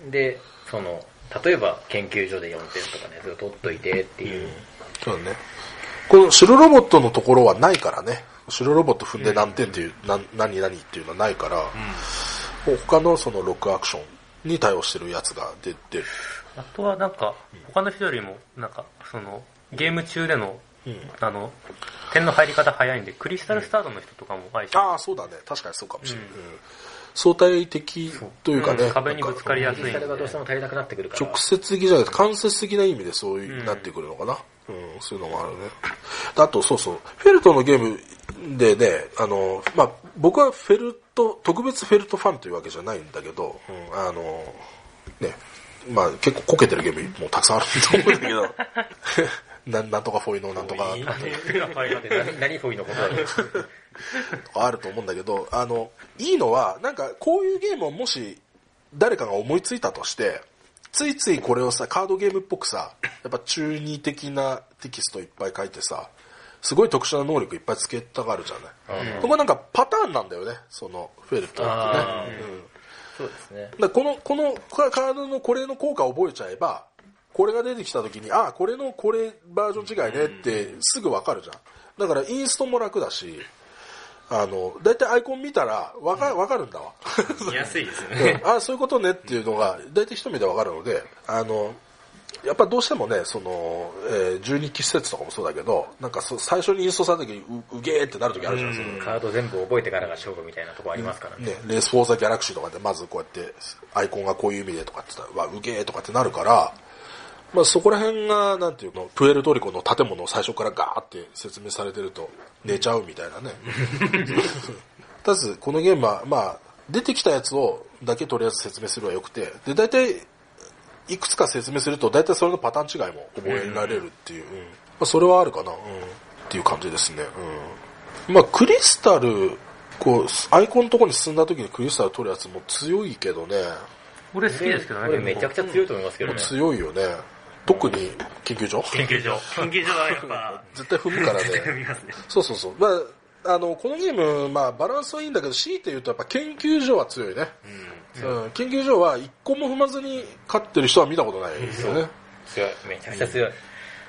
で、その、例えば研究所で4点とかのやつを取っといてっていう。そうだね。この白ロボットのところはないからね。白ロボット踏んで何点っていう、な何々っていうのはないから、他のそのロックアクションに対応してるやつが出てる。あとはなんか、他の人よりも、なんか、その、ゲーム中での、あの、点の入り方早いんで、クリスタルスタートの人とかも相性、ああ、そうだね。確かにそうかもしれない。うん相対的というかね。うん壁にぶつかりやすいがどうしても足りなくなってくるから。直接的じゃなくて間接的な意味でそういう、なってくるのかな。うん、そういうのもあるね。あと、そうそう。フェルトのゲームでね、あの、まあ、僕はフェルト、特別フェルトファンというわけじゃないんだけど、うん、あの、ね、まあ、結構こけてるゲームもたくさんあると思うんだけど、<laughs> ななんとかフォイのなんとか、待って何何フォイのこと。だろうあると思うんだけど、あの、いいのは、なんかこういうゲームをもし誰かが思いついたとして、ついついこれをさ、カードゲームっぽくさ、やっぱ中二的なテキストいっぱい書いてさ、すごい特殊な能力いっぱいつけたがるじゃない。ここなんかパターンなんだよね、そのフェルトってね。あ。うんそうですね。だこの、このカードのこれの効果を覚えちゃえば、これが出てきた時に、ああ、これのこれバージョン違いねってすぐわかるじゃん。だからインストも楽だし、あの、だいたいアイコン見たらわかわかるんだわ。見やすいですようんね。ああ、そういうことねっていうのが、だいたい一目でわかるので、あの、やっぱどうしてもね、その、えー、12期施設とかもそうだけど、なんかそ最初にインストされた時にう、うげーってなる時あるじゃないですか。カード全部覚えてからが勝負みたいなとこありますからね。ね、レースフォーザギャラクシーとかでまずこうやって、アイコンがこういう意味でとかって言ったら、わ、うげーとかってなるから、まあそこら辺が、なんていうの、プエルトリコの建物を最初からガーって説明されてると寝ちゃうみたいなね。<laughs> ただし、このゲームは、まあ、出てきたやつをだけとりあえず説明するはよくて、で、大体、いくつか説明すると、大体それのパターン違いも覚えられるっていう、うんまあ、それはあるかな、うん、っていう感じですね。うん、まあ、クリスタル、こう、アイコンのとこに進んだ時にクリスタル取るやつも強いけどね、俺好きですけどね。これめちゃくちゃ強いと思いますけどね。強いよね。特に研究所？研究所。<laughs> 研究所はやっぱ、絶対踏むからね。ね。<laughs> そうそうそう。まあ、あの、このゲーム、まあ、バランスはいいんだけど、強いて言うとやっぱ研究所は強いね。うん。研究所は一個も踏まずに勝ってる人は見たことないですよね。強い。めちゃくちゃ強い。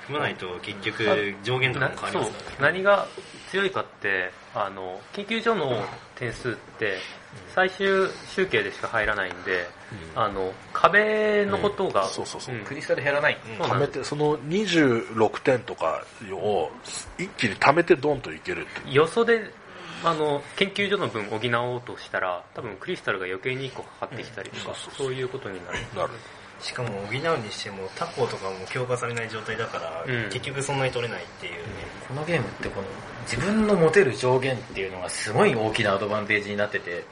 踏まないと結局上限とかなも変わりそうますからね。何が強いかってあの研究所の点数って最終集計でしか入らないんで、あの壁のことが、そうそうそう。んクリスタル減らない。そうなん貯めて、その26点とかを一気に貯めてドンといけるって。よそであの研究所の分補おうとしたら多分クリスタルが余計に1個かかってきたりとか、そういうことになる。なる。しかも補うにしてもタコとかも強化されない状態だから、うん。結局そんなに取れないっていう。ね。このゲームってこの自分の持てる上限っていうのがすごい大きなアドバンテージになってて、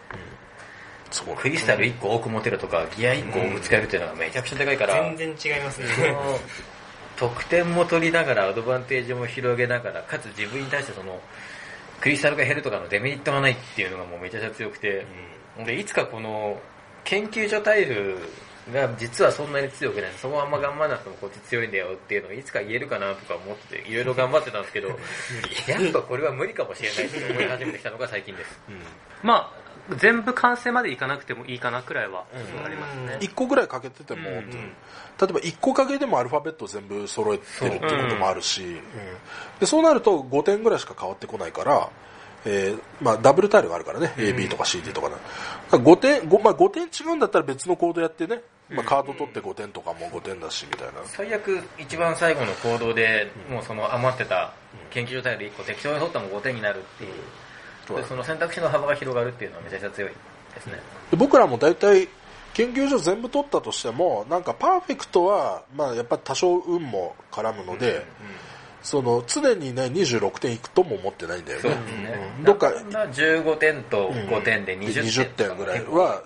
そうクリスタル1個多く持てるとか、ギア1個多く使えるっていうのがめちゃくちゃでかいから、全然違いますね。<laughs> 得点も取りながらアドバンテージも広げながら、かつ自分に対してその、クリスタルが減るとかのデメリットがないっていうのがもうめちゃくちゃ強くて、で、いつかこの、研究所タイルが実はそんなに強くない。そこはあんま頑張らなくてもこっち強いんだよっていうのをいつか言えるかなとか思って、いろいろ頑張ってたんですけど、<laughs> やっぱこれは無理かもしれないって思い始めてきたのが最近です。まあ全部完成までいかなくてもいいかなくらいはありますね、一個ぐらいかけてても、うん。例えば一個かけでもアルファベット全部揃えてるっていうこともあるし、うん。でそうなると5点ぐらいしか変わってこないから、えーまあ、ダブルタイルがあるからね、AB とか CD とかね。だから5点、5, まあ、5点違うんだったら別のコードやってね、まあ、カード取って5点とかも5点だし、みたいな。最悪一番最後の行動で、もうその余ってた研究所タイル1個適当に取ったも5点になるっていう。でその選択肢の幅が広がるっていうのはめちゃくちゃ強いですね。で僕らも大体研究所全部取ったとしてもなんかパーフェクトは、まあ、やっぱり多少運も絡むので、その常にね26点いくとも思ってないんだよね。ね。うん。どっかなんなら15点と5点でで20 20点点ぐらいは、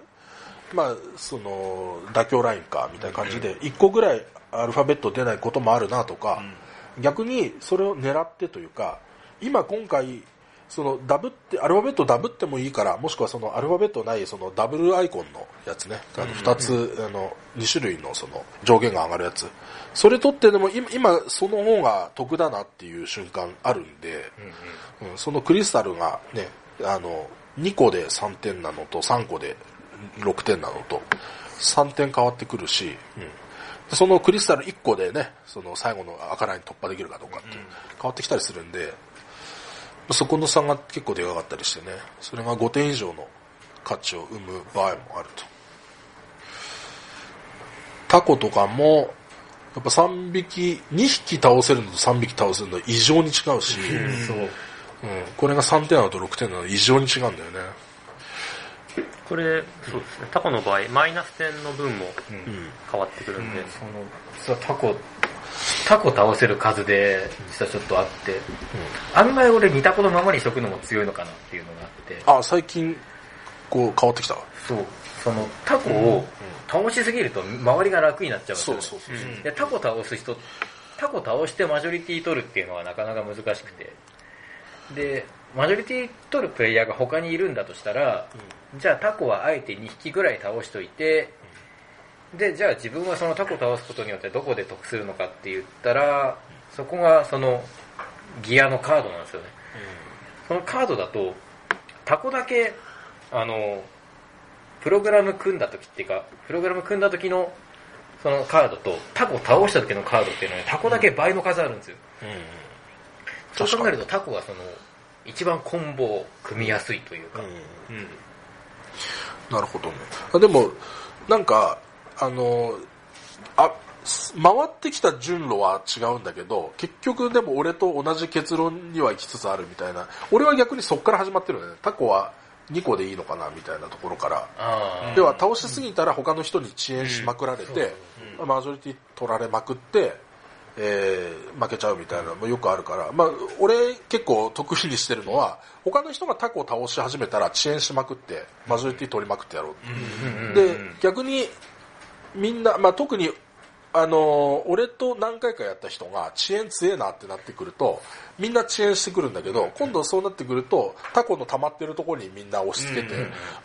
まあ、その妥協ラインかみたいな感じで1個ぐらいアルファベット出ないこともあるなとか、逆にそれを狙ってというか今今回そのダブってアルファベットダブってもいいからもしくはそのアルファベットないそのダブルアイコンのやつね。あの2つ、あの2種類のその上限が上がるやつ。それ取ってでも今今その方が得だなっていう瞬間あるんで、うんそのクリスタルがねあの2個で3点なのと3個で6点なのと3点変わってくるし、うん、そのクリスタル1個でねその最後の赤ライン突破できるかどうかって変わってきたりするんでそこの差が結構でかかったりしてね。それが5点以上の価値を生む場合もあると。タコとかもやっぱ3匹2匹倒せるのと3匹倒せるの異常に違うし、そう。うん、これが3点なのと6点なの異常に違うんだよね。これそうですね。タコの場合マイナス点の分もうん。変わってくるんで、その、実はタコ、タコ倒せる数で、実はちょっとあって、案外俺見た子のままにしとくのも強いのかなっていうのがあって、あ、最近、こう変わってきた？そう、そのタコを倒しすぎると周りが楽になっちゃうね。そうそうそう。うんで、タコ倒す人、タコ倒してマジョリティ取るっていうのはなかなか難しくて。で、マジョリティ取るプレイヤーが他にいるんだとしたら、じゃあタコはあえて2匹ぐらい倒しといて、で、じゃあ自分はそのタコを倒すことによってどこで得するのかって言ったら、そこがそのギアのカードなんですよね。そのカードだと、タコだけ、あの、プログラム組んだ時っていうか、プログラム組んだ時のそのカードと、タコを倒した時のカードっていうのは、タコだけ倍の数あるんですよ。うん。そう考えるとタコはその、一番コンボを組みやすいというか、うん。なるほどね。あでも、なんか、あの、あ、回ってきた順路は違うんだけど、結局でも俺と同じ結論には行きつつあるみたいな。俺は逆にそっから始まってるよね。タコは2個でいいのかなみたいなところから。あでは倒しすぎたら他の人に遅延しまくられて、マジョリティ取られまくって、えー負けちゃうみたいなのもよくあるから、まあ、俺結構得意にしてるのは、他の人がタコを倒し始めたら遅延しまくって、マジョリティ取りまくってやろう。で、逆にみんな、まあ、特にあのー俺と何回かやった人が遅延強えなってなってくるとみんな遅延してくるんだけど今度そうなってくるとタコの溜まってるところにみんな押し付けて、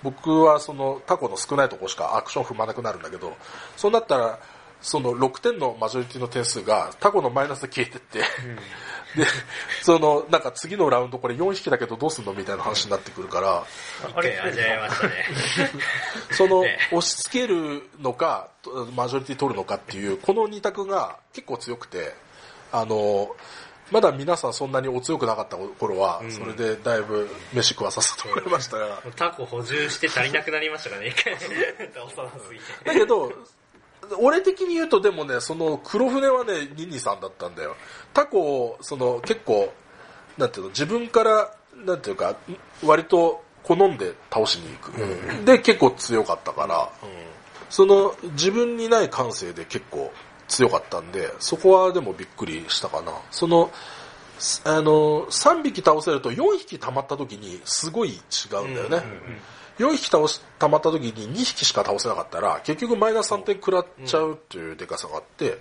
僕はそのタコの少ないところしかアクション踏まなくなるんだけどそうなったらその6点のマジョリティの点数がタコのマイナスで消えてって、で <laughs> そのなんか次のラウンドこれ4匹だけどどうすんのみたいな話になってくるからあれ味わいましたね。その押し付けるのかマジョリティ取るのかっていうこの2択が結構強くてあのまだ皆さんそんなにお強くなかった頃は、それでだいぶ飯食わさせてもらいましたがタコ補充して足りなくなりましたかね、一回。だけど俺的に言うとでもねその黒船はねニニさんだったんだよ。タコをその結構なんていうの自分からなんていうか割と好んで倒しに行く、で結構強かったから、その自分にない感性で結構強かったんでそこはでもびっくりしたかな。そのすあの3匹倒せると4匹溜まった時にすごい違うんだよね、4匹倒し溜まった時に2匹しか倒せなかったら結局マイナス3点食らっちゃうっていうでかさがあって、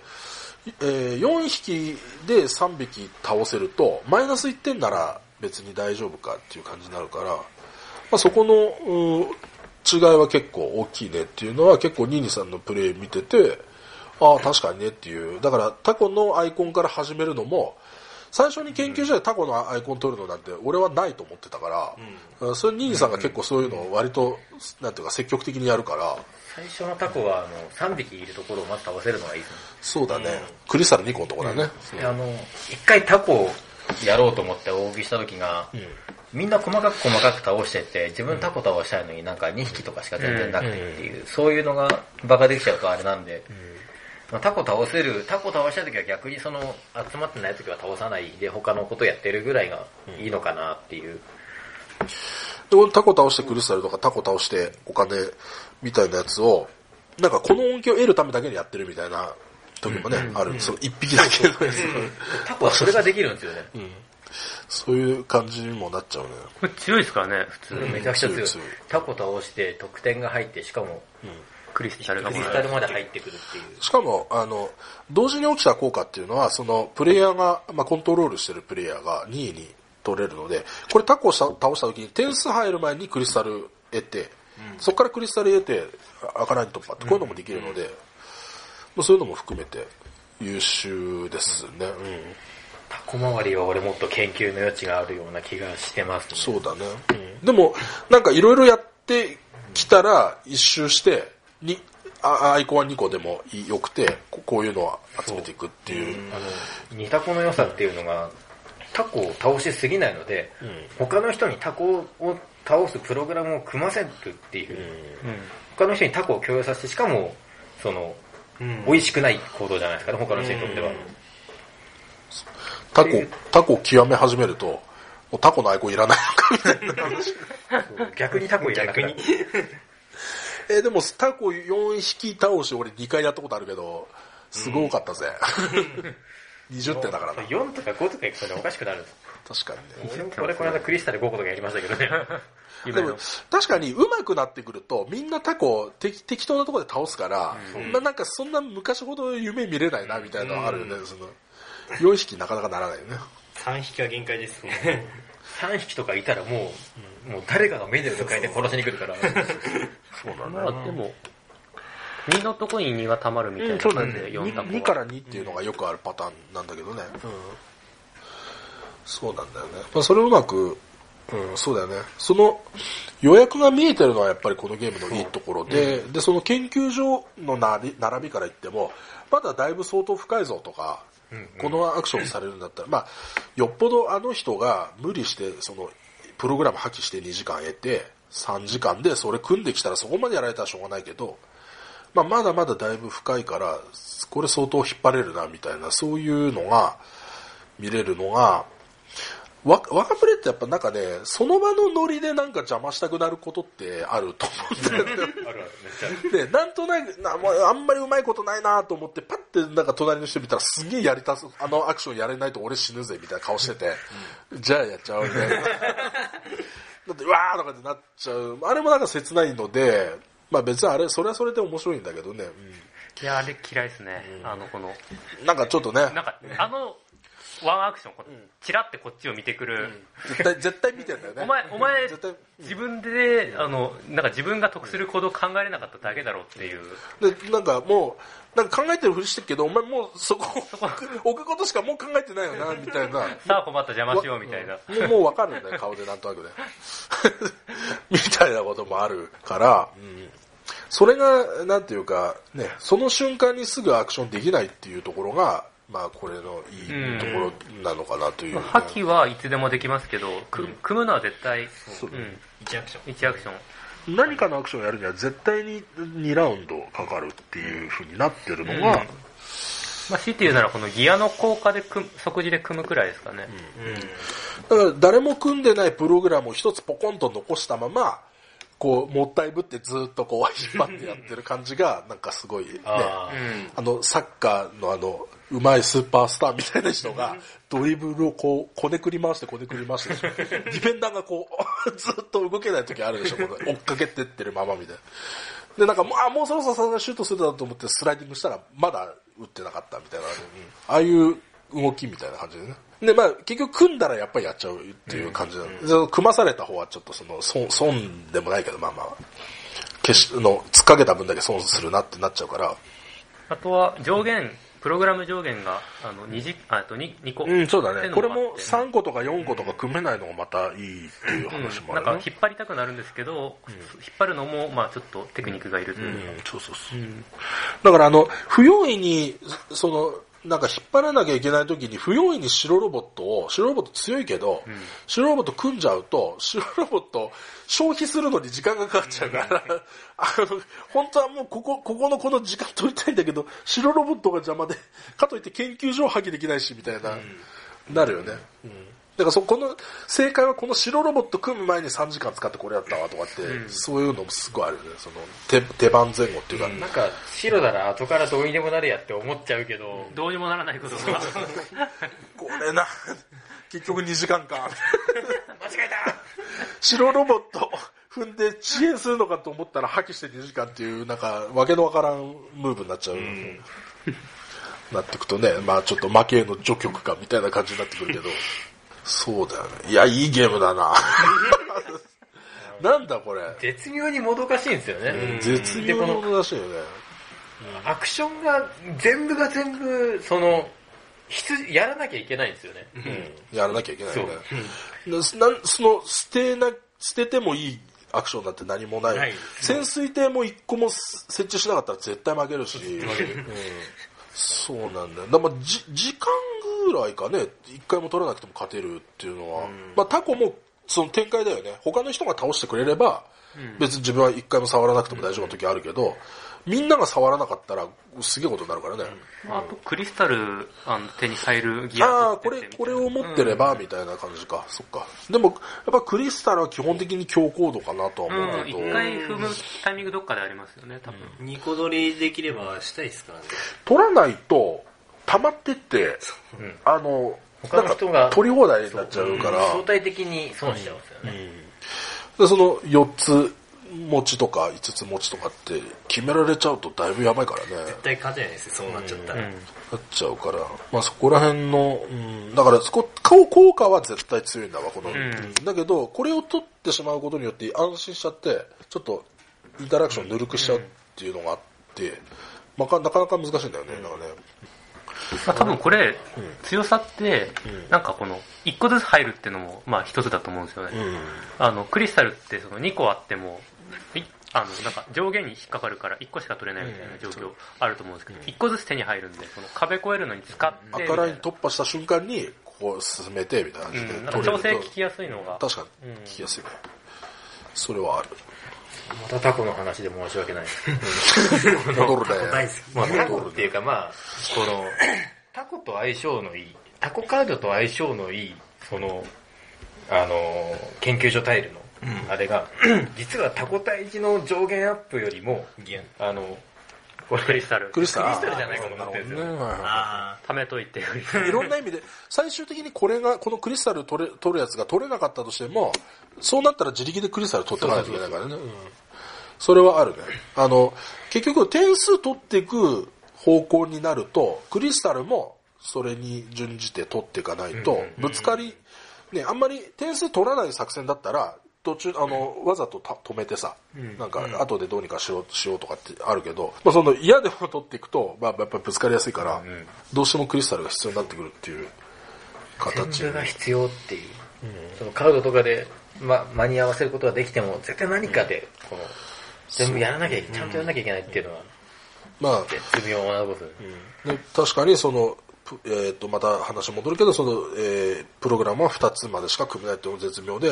えー4匹で3匹倒せるとマイナス1点なら別に大丈夫かっていう感じになるから、まあ、そこの違いは結構大きいねっていうのは結構ニーニさんのプレイ見ててああ確かにねっていう。だからタコのアイコンから始めるのも最初に研究所でタコのアイコン取るのなんて俺はないと思ってたから、それニーニさんが結構そういうのを割となんていうか積極的にやるから。最初のタコはあの3匹いるところをまず倒せるのがいいですね。そうだね、クリスタル2個のとこだね、であの一回タコをやろうと思って大食いした時が、みんな細かく細かく倒してって自分タコ倒したいのになんか2匹とかしか全然なくてっていう、そういうのがバカできちゃうとあれなんで、まあタコ倒せるタコ倒したい時は逆にその集まってない時は倒さないで他のことやってるぐらいがいいのかなっていう、で俺タコ倒してクリスタルとかタコ倒してお金みたいなやつをなんかこの恩恵を得るためだけにやってるみたいな時もね、ある。その1匹だけのやつ、タコはそれができるんですよね。そういう感じにもなっちゃうね。これ強いですからね、普通。めちゃくちゃ強い。強い強い。タコ倒して得点が入って、しかもクリスタルがクリスタルまで入ってくるっていう。しかもあの同時に起きた効果っていうのはそのプレイヤーが、まあ、コントロールしてるプレイヤーが2位に取れるのでこれタコをした倒した時に点数入る前にクリスタル得て、そこからクリスタル得て開かない突破ってこういうのもできるので、まあそういうのも含めて優秀ですね、うん。タコ周りは俺もっと研究の余地があるような気がしてますね。そうだね、でもなんかいろいろやってきたら一周してにあアイコンは2個でもよくてここういうのを集めていくっていう。あの、煮タコの良さっていうのが、タコを倒しすぎないので、他の人にタコを倒すプログラムを組ませるっていう、他の人にタコを共有させて、しかも、その、うん。美味しくない行動じゃないですかね、他の人にとっては。タコ、タコを極め始めると、もうタコのアイコンいらないのかみたいな話。<laughs> 逆にタコいらなくなる。えーでもタコ4匹倒して俺2回やったことあるけど、すごかったぜ。20点だからな。4とか5とかいくとね、おかしくなる。確かにね。俺もこれこの間クリスタル5個とかやりましたけどね。<laughs> でも確かに上手くなってくるとみんなタコ適適当なところで倒すから、まあなんかそんな昔ほど夢見れないなみたいなのがあるよね、その4匹なかなかならないよね3匹は限界ですね。<laughs> 3匹とかいたらもう、もう誰かがメニューを変えて殺しに来るから。<laughs> そうだまあでも、2のとこに2が溜まるみたいな感じで、4タ 2, コから2っていうのがよくあるパターンなんだけどね、そうなんだよね、まあ、それをうまく、うん、そうだよね。その予約が見えてるのはやっぱりこのゲームのいいところで,、でその研究所の並び並びから言ってもまだだいぶ相当深いぞとか、このアクションされるん。だったら、まあ、よっぽどあの人が無理してそのプログラム破棄して2時間得て3時間でそれ組んできたらそこまでやられたらしょうがないけどまあ、まだまだだいぶ深いから、これ相当引っ張れるな、みたいな、そういうのが見れるのが、わ若プレってやっぱなんかね、その場のノリでなんか邪魔したくなることってあると思うんだよね。<laughs> あるある、めっちゃある。で、なんとなくな、あんまりうまいことないなと思って、パッてなんか隣の人見たらすげえやりたす、あのアクションやれないと俺死ぬぜみたいな顔してて、じゃあやっちゃおうみたいな。<laughs> だって、うわーとかってなっちゃう。あれもなんか切ないので、まあ別にあれ、それはそれで面白いんだけどね。いや、あれ嫌いですね。あの、この、うんなんかちょっとね、なんか、あの、ワンアクション、チラってこっちを見てくる、絶対、絶対見てんだよね。お前、お前自分で、あの、なんか自分が得する行動を考えれなかっただけだろうっていう。で、なんかもう、なんか考えてるふりしてるけど、お前もうそこ置くことしかもう考えてないよな、みたいな。<laughs> さあ困った邪魔しようみたいな。もうもうわかるんだよ、顔でなんとなくね。<laughs> みたいなこともあるから、それが、なんていうか、ね、その瞬間にすぐアクションできないっていうところが、まあこれのいいところなのかなという、ね。破棄はいつでもできますけど、く組むのは絶対、そううん、1アクション。1アクション。何かのアクションをやるには絶対に2ラウンドかかるっていう風になってるのが、うんまあ、強いて言うならこのギアの効果で組む即時で組むくらいですかね。だから誰も組んでないプログラムを一つポコンと残したまま、こう、もったいぶってずっとこう、<laughs> 引っ張ってやってる感じが、なんかすごいね。あうん。あの、サッカーのあの、うまいスーパースターみたいな人が、ドリブルをこう、こねくり回してこねくり回して、ディフェンダーがこう、<laughs> ずっと動けない時あるでしょ、追っかけてってるままみたいな。で、なんかもう、あ、もうそろそろさすがにシュートするだと思ってスライディングしたら、まだ打ってなかったみたいな、ああいう動きみたいな感じでね。で、まあ、結局組んだらやっぱりやっちゃうっていう感じなので、その組まされた方はちょっとその、損、損でもないけど、まあまあ、消し、の、突っかけた分だけ損するなってなっちゃうから、あとは上限、プログラム上限が、あの、2時、あと 2, 2個。うん、そうだね。これものがあって3個とか4個とか組めないのがまたいいっていう話もなんかあるね。引っ張りたくなるんですけど、引っ張るのも、まあちょっとテクニックがいるとういうか。ん、そうそうそう。うんだからあの、不用意に、その、なんか引っ張らなきゃいけない時に不用意に白ロボットを、白ロボット強いけど、白ロボット組んじゃうと、白ロボット消費するのに時間がかかっちゃうから、<laughs> あの、本当はもうここ、ここのこの時間取りたいんだけど、白ロボットが邪魔で、かといって研究所を破棄できないし、みたいな、なるよね。うん。だからそこの正解はこの白ロボット組む前に3時間使ってこれやったわとかって、そういうのもすごいあるよね。その手手番前後っていうか、なんか、白なら後からどうにでもなるやって思っちゃうけど、どうにもならないことが。<laughs> これな、結局2時間か。<laughs> 間違えた白ロボット踏んで遅延するのかと思ったら破棄して2時間っていう、なんか、わけのわからんムーブになっちゃう。なってくとね、まあちょっと負けへの除局かみたいな感じになってくるけど。<laughs> そうだよね。いや、いいゲームだな。<laughs> なんだこれ。絶妙にもどかしいんですよね。絶妙なものらしいよね。アクションが、全部が全部、その、必やらなきゃいけないんですよね。うんやらなきゃいけないよね。なそなんその、捨てな、捨ててもいいアクションなんて何もない。ない潜水艇も一個も設置しなかったら絶対負けるし。うんそうなんだよ。だまあじ時間ぐらいかね、一回も取らなくても勝てるっていうのは。まあタコもその展開だよね。他の人が倒してくれれば、別に自分は一回も触らなくても大丈夫な時あるけど、みんなが触らなかったらすげえことになるからね。あと、クリスタルあの手に入るギアああ、これこれを持ってれば、みたいな感じか。そっか。でも、やっぱクリスタルは基本的に強硬度かなとはうん、思うけど、一回踏むタイミングどっかでありますよね、多分。ニコ取りできればしたいですからね。取らないと、溜まってって、うんあの、他の人が取り放題になっちゃうから、相対的に損しちゃうんですよね。でその4つ持ちとか5つ持ちとかって決められちゃうとだいぶやばいからね。絶対勝てないですよ、そうなっちゃったら。なっちゃうから、まあそこら辺の、うん、だからそこ、顔効果は絶対強いんだわ、この、んだけど、これを取ってしまうことによって安心しちゃって、ちょっとインタラクションぬるくしちゃうっていうのがあって、まあ、なかなか難しいんだよね、だからね。まあ、多分これ、強さって、なんかこの、一個ずつ入るっていうのも、まあ一つだと思うんですよね。うん。あの、クリスタルってその2個あっても、いあの、なんか上限に引っかかるから1個しか取れないみたいな状況あると思うんですけど、1個ずつ手に入るんで、その壁越えるのに使って赤ライン突破した瞬間に、こう進めて、みたいな感じで調整聞きやすいのが、確かにうん聞きやすいね。それはある。またタコの話で申し訳ない。<laughs> 戻る大ね好。まあ、タコっていうかまあ、この、タコと相性のいい、タコカードと相性のいい、その、あの、研究所タイルの、あれが、<clears throat> 実はタコ退治の上限アップよりも。あの、これクリスタル。クリスタル。じゃないかと思ってるんですよねはいはいあ貯めといて。<laughs> いろんな意味で、最終的にこれが、このクリスタル取れ取るやつが取れなかったとしても、そうなったら自力でクリスタル取っていかないといけないからね。うんそれはあるね。あの、結局点数取っていく方向になると、クリスタルもそれに準じて取っていかないと、ぶつかり、ね、あんまり点数取らない作戦だったら、途中、あの、わざとた止めてさ、なんか、後でどうにかしよう、しようとかってあるけど、まあ、その嫌でも取っていくと、まあ、やっぱりぶつかりやすいから、どうしてもクリスタルが必要になってくるっていう形全部が必要っていう、そのカードとかで、ま、間に合わせることができても、絶対何かで、この、全部やらなきゃいけちゃんとやらなきゃいけないっていうのは、まあ、絶妙なこと。でで確かにその、ぷえー、とまた話戻るけどその、えープログラムは2つまでしか組めないっていうのが絶妙で、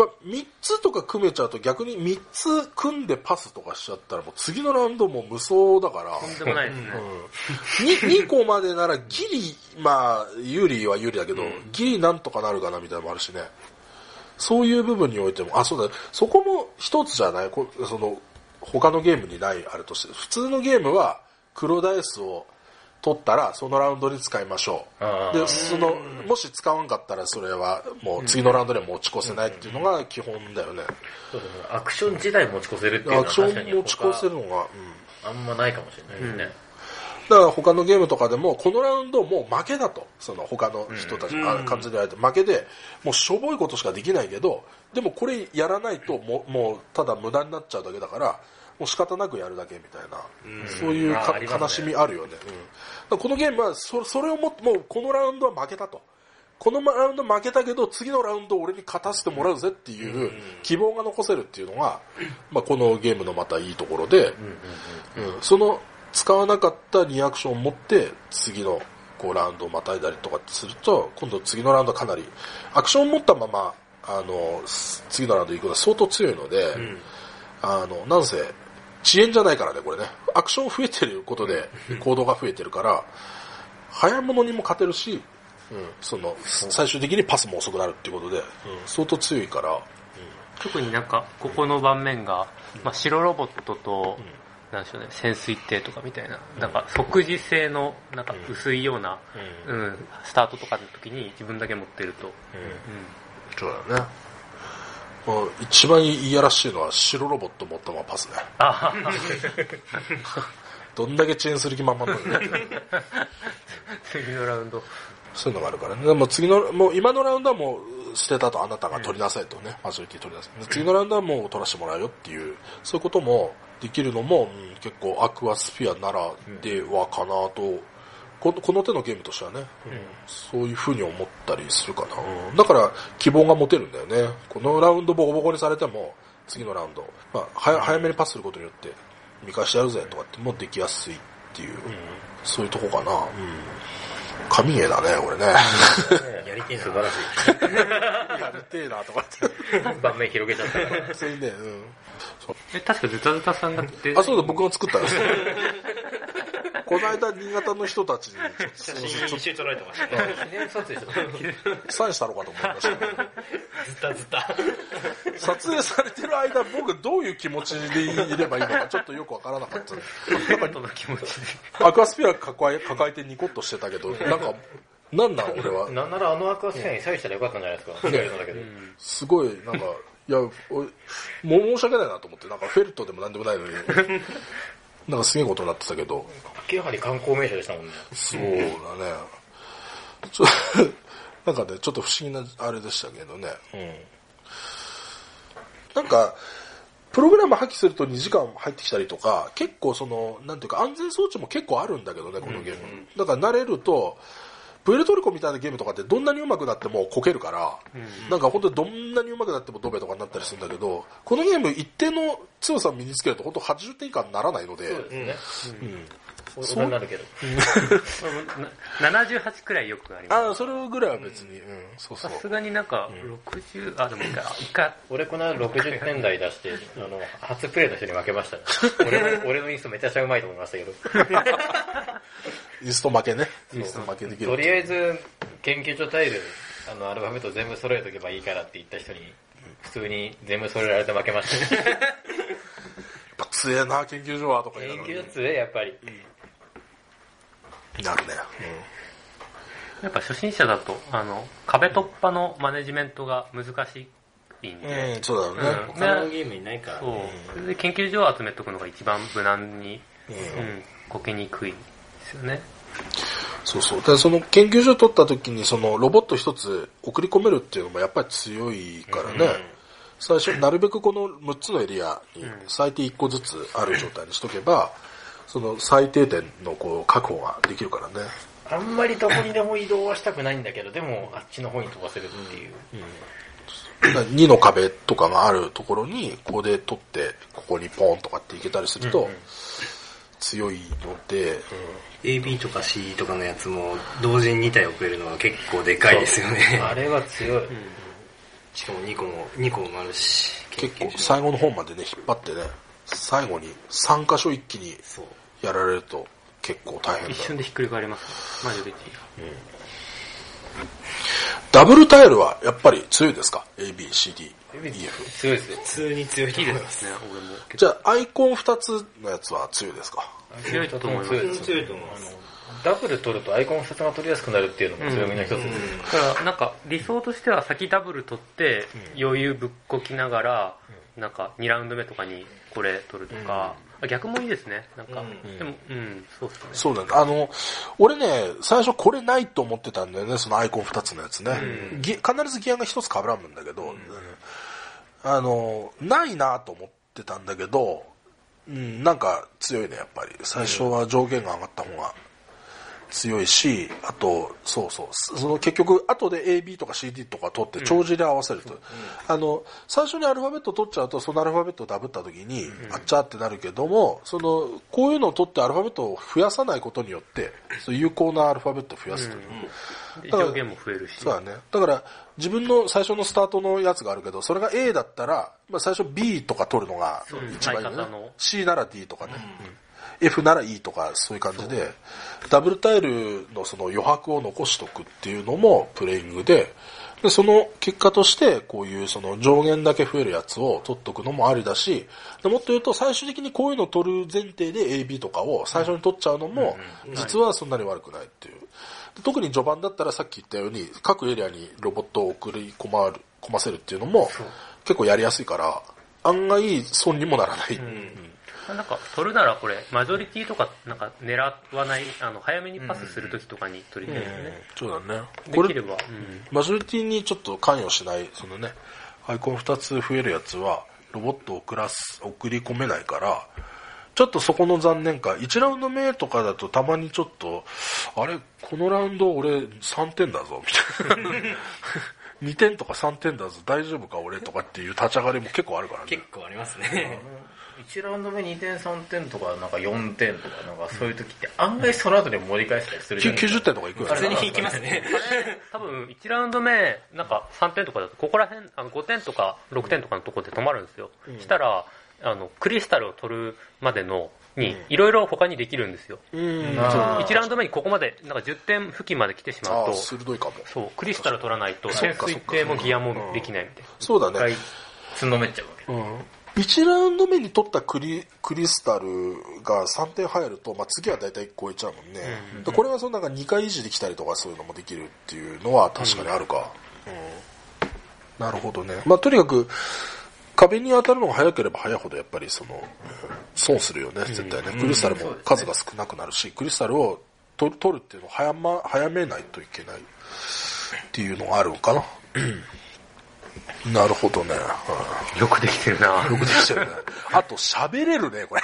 まあ、3つとか組めちゃうと逆に3つ組んでパスとかしちゃったらもう次のラウンドもう無双だから、とんでもないですね。うん、2, 個までならギリ、まあ有利は有利だけど、ギリなんとかなるかなみたいなのもあるしね。そういう部分においてもあそうだ。そこも一つじゃない？こその他のゲームにないあれとして普通のゲームは黒ダイスを取ったらそのラウンドに使いましょう。でそのもし使わんかったらそれはもう次のラウンドで持ち越せないっていうのが基本だよね。アクション自体持ち越せるっていうのはアクション持ち越せるのが、うん。あんまないかもしれないですね。だから他のゲームとかでもこのラウンドもう負けだと。その他の人たち、あ完全にあれて負けでもうしょぼいことしかできないけどでもこれやらないともうもうただ無駄になっちゃうだけだからもう仕方なくやるだけみたいな、そういうね。悲しみあるよね、うん、このゲームはそそれをももうこのラウンドは負けたと。このラウンド負けたけど次のラウンド俺に勝たせてもらうぜっていう希望が残せるっていうのが、まあ、このゲームのまたいいところで、うんその使わなかった2アクションを持って次のこうラウンドをまたいだりとかすると今度次のラウンドはかなりアクションを持ったままあのす次のラウンド行くのは相当強いので、あのなんせ遅延じゃないからねこれね。アクション増えてることで行動が増えてるから早物にも勝てるし、うん、その最終的にパスも遅くなるっていうことで、うん相当強いから、特になんか、ここの盤面が、まあ、白ロボットと、なんでしょうね、潜水艇とかみたいな、なんか即時性の、なんか薄いような、うん、スタートとかの時に自分だけ持ってると、うん。そうだよね一番いやらしいのは白ロボット持ったままパスねあ <laughs> どんだけ遅延する気満々なんだよ次のラウンド。そういうのがあるからね。でも次の、もう今のラウンドはもう捨てたとあなたが取りなさいとね、マジョリティ取りなさい。で次のラウンドはもう取らせてもらうよっていう、そういうこともできるのも、うん結構アクアスフィアならではかなと、ここの手のゲームとしてはね、うんそういうふうに思ったりするかな、うんだから希望が持てるんだよね。このラウンドボコボコにされても、次のラウンド、まあ、は早めにパスすることによって、見返してやるぜとかってもできやすいっていう、そういうとこかな。うん神ゲーだね、これね。<laughs> やりてえな素晴らしやりてえなとかって。い。<laughs> 盤面広げちゃったから。それで、うん。え、確かズタズタさんがあ、そうだ、僕が作ったんですよ。<laughs> この間、新潟の人たちに、写真一緒に撮られてました。ね。記念撮影サインしたろうかと思いましたけど。ずたずた。撮影されてる間、僕どういう気持ちでいればいいの。か、ちょっとよくわからなかった。なんか、の。気持ちで。アクアスピア抱え抱えてニコッとしてたけど、なんか、なんなん俺は。なんならあの。アクアスフェアにサインしたらよかったんじゃないですか。すごい、なんか、いや、おもう申し訳ないなと思って、なんかフェルトでもなんでもないのに、<laughs> なんかすげえことになってたけど、やはり観光名所でしたもんね。そうだね。ちょ <laughs> なんかね、ちょっと不思議なあれでしたけどね。なんか、プログラム破棄すると2時間入ってきたりとか、結構その、なんていうか安全装置も結構あるんだけどね、このゲーム。だから慣れると、プエルトリコみたいなゲームとかってどんなに上手くなってもこけるから、なんか本当にどんなに上手くなってもドベとかになったりするんだけど、このゲーム一定の強さを身につけると本当80点以下にならないので、そうですね。大人になるけど。<laughs> な78くらいよくあります。ああ、それぐらいは別に、うん、そうそう。さすがになんか、60、あ、でも一回、一回、俺この間60点台出して、あの、初プレイの人に負けましたね。<laughs> 俺の、俺のインストめちゃくちゃうまいと思いましたけど。インスト負けね。インスト負けできる。とりあえず、研究所タイル、あの、アルファベット全部揃えとけばいいからって言った人に、普通に全部揃えられて負けましたね。<laughs> やっぱ強えな、研究所はとか言う研究所強え、やっぱり。なるね。やっぱ初心者だと、あの、壁突破のマネジメントが難しいんうん。で、うん、そうだよね。他のゲームにないからそうね。。それで研究所を集めとくのが一番無難に、ううんん、こけにくいですよね。そうそう。で、その研究所取った時に、そのロボット一つ送り込めるっていうのもやっぱり強いからね。最初、なるべくこの6つのエリアに最低1個ずつある状態にしとけば、その最低点のこう確保ができるからね。あんまりどこにでも移動はしたくないんだけど、でもあっちの方に飛ばせるっていう。2の壁とかがあるところに、ここで取って、ここにポンとかっていけたりすると、強いので、AB とか C とかのやつも同時に2体送れるのは結構でかいですよね。あれは強い。しかも2個も、2個もあるし。結構最後の方までね、引っ張ってね、最後に3箇所一気にそう。やられると結構大変だ。一瞬でひっくり返ります、マジョリティが。ダブルタイルはやっぱり強いですか ?A, B, C, D, E, F。強いですよ。普通に強いといい思います。ですね、俺も。じゃあ、アイコン2つのやつは強いですか？強いと思います強いです強いと思います。ダブル取るとアイコン2つが取りやすくなるっていうのも強みの一つです。だから、なんか、理想としては先ダブル取って、余裕ぶっこきながら、なんか、2ラウンド目とかにこれ取るとか、あ逆もいいですね。なんか、うんでも、うん、そうっすね。そうだね。あの、俺ね、最初これないと思ってたんだよね、そのアイコン2つのやつね。ギ必ずギアが1つ被らんんだけど、うんあの、ないなと思ってたんだけど、うん、なんか強いね、やっぱり。最初は上限が上がった方が強いし、あと、そうそう、その結局、後で AB とか CD とか取って帳尻で合わせると、あの、最初にアルファベット取っちゃうと、そのアルファベットをダブった時に、あっちゃーってなるけども、その、こういうのを取ってアルファベットを増やさないことによって、そう有効なアルファベットを増やすという。で上限も増えるし。そうだね。だから、自分の最初のスタートのやつがあるけど、それが A だったら、まあ最初 B とか取るのが一番いいよね。C なら D とかね。うん F なら E とかそういう感じで、ダブルタイルのその余白を残しとくっていうのもプレイングで、で、その結果として、こういうその上限だけ増えるやつを取っとくのもありだし、でもっと言うと最終的にこういうのを取る前提で AB とかを最初に取っちゃうのも、実はそんなに悪くないっていう。で特に序盤だったらさっき言ったように、各エリアにロボットを送り込まる、込ませるっていうのも、結構やりやすいから、案外損にもならない。うんなんか、取るならこれ、マジョリティとか、なんか狙わない、あの、早めにパスするときとかに取りたいですね。そうだね。これできれば、うん。マジョリティにちょっと関与しない、そのね、アイコン2つ増えるやつは、ロボットを送らす、送り込めないから、ちょっとそこの残念か、1ラウンド目とかだとたまにちょっと、あれ、このラウンド俺3点だぞ、みたいな。2点とか3点だぞ、大丈夫か俺とかっていう立ち上がりも結構あるからね結。構ありますね。1ラウンド目2点3点とか、なんか4点とか、なんかそういう時って案外その後で盛り返したりするじゃないです90か。点とかいくよ普通にね。引きますね。多分、1ラウンド目、なんか3点とかだと、ここら辺、あの5点とか6点とかのとこで止まるんですよ。したら、あの、クリスタルを取るまでの、に、いろいろ他にできるんですよ。うん。あー1ラウンド目にここまで、なんか10点付近まで来てしまうと、鋭いかも。そう、クリスタル取らないと、潜水艇もギアもできないみたいな。そうだ一回ね。つんのめっちゃうわけ。うん。1ラウンド目に取ったクリクリスタルが3点入ると、まあ、次は大体超えちゃうもんね。でこれはそのなんか2回維持できたりとかそういうのもできるっていうのは確かにあるか。うんなるほどね。まあ、とにかく、壁に当たるのが早ければ早いほどやっぱりその、損するよね、絶対ね。クリスタルも数が少なくなるし、クリスタルを取る取るっていうのを早,、ま、早めないといけないっていうのがあるのかな。なるほどね。うんよくできてるなよくできてるね。あと喋れるね、これ。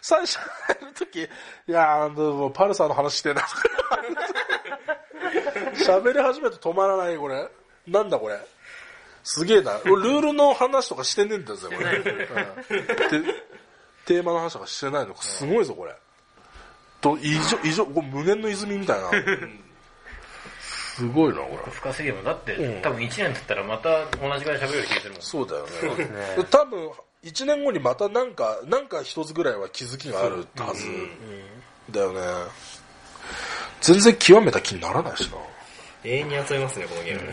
最初の時、いやー、もうパルサーの話してな。喋り始めて止まらない、これ。なんだこれ。すげえな。俺ルールの話とかしてねえんだぜ、これ。うんでテーマの話とかしてないのすごいぞこれと異常異常こう無限の泉みたいな <laughs> すごいなこれ。深すぎるもん。だって、うん。多分1年経ったらまた同じぐらい喋れる気がするもん。そうだよそうですね。ね。多分1年後にまたなんかなんか一つぐらいは気づきがあるはずだよね。全然極めた気にならないしな。永遠に集めますね、このゲーム。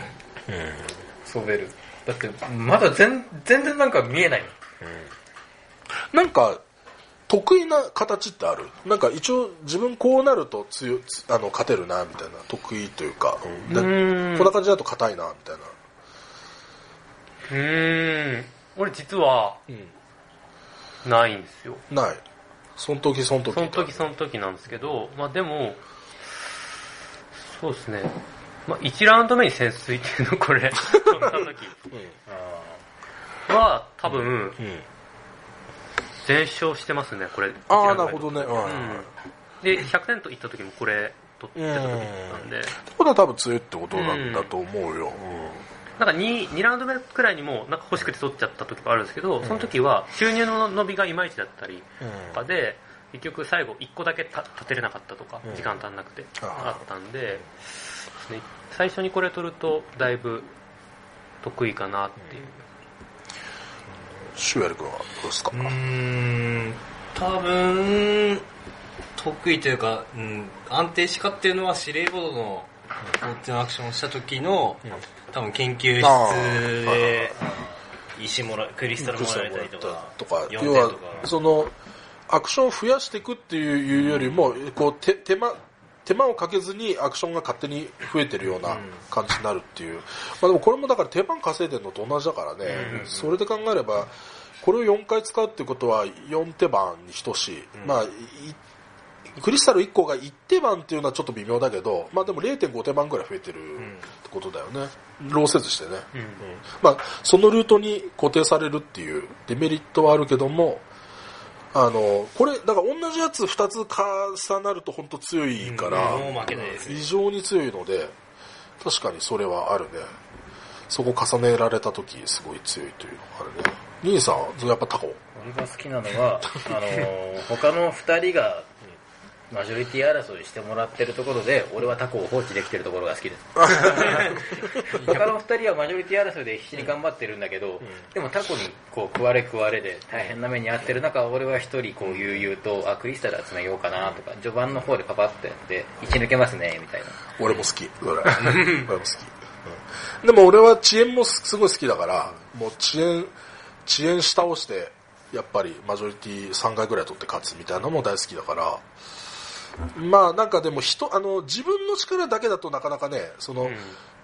ソベル。だってまだ全全然なんか見えないなんか得意な形ってある？なんか一応自分こうなると強あの勝てるなみたいな。得意というか、でうん。こんな感じだと硬いなみたいな。うーん。俺実はうん。ないんですよ。ない。その時その時その時その時なんですけど、まあでも、そうですね。まあ1ラウンド目に潜水っていうのこれ、<laughs> 飛んだ時あは多分、うん、うん、全勝してますね、これ。ああなるほどね、うんうん。で、100点と言った時もこれ取ってた時なんで、ってことは多分強いってことなんだと思うよ、なんか 2, 2ラウンド目くらいにもなんか欲しくて取っちゃった時があるんですけど、その時は収入の伸びがいまいちだったりとかで、結局最後1個だけた立てれなかったとか、うん。時間足んなくて、ああったんで、ね、最初にこれ取るとだいぶ得意かなっていう。シュエル君はどうですか、うーん、多分、得意というか、うん、安定しかっていうのは司令ボードのフォーチュンアクションをした時の、多分研究あ室ーで石もらクリスタルもらえたりとか、とか。4要は。そのアクションを増やしていくっていうよりもこう手手間手間をかけずにアクションが勝手に増えてるような感じになるっていう、まあ、でもこれもだから手間稼いでるのと同じだからね、それで考えればこれを4回使うっていうことは4手番に等しい、まあいクリスタル1個が1手番っていうのはちょっと微妙だけど、まあでも0.5手番ぐらい増えてるってことだよね。ローせずしてね。うん。まあ、そのルートに固定されるっていうデメリットはあるけども、あの、これ、だから同じやつ2つ重なると本当強いから、うんもう負けないですね異常に強いので、確かにそれはあるね。そこ重ねられた時すごい強いというのがあるね。兄さん、やっぱタコ？俺が好きなのはあのー他の2人がマジョリティ争いしてもらってるところで俺はタコを放置できてるところが好きです。<laughs> 他の2人はマジョリティ争いで必死に頑張ってるんだけど、でもタコにこう食われ食われで大変な目に遭ってる中俺は1人こう悠々とあクリスタル集めようかなとか序盤の方でパパッとやって生き抜けますねみたいな。俺も好き、それ。俺も好き。うん。でも俺は遅延もすごい好きだから、もう遅延、遅延し倒して、やっぱりマジョリティ3回ぐらい取って勝つみたいなのも大好きだから、まあなんかでも人、あの、自分の力だけだとなかなかね、その、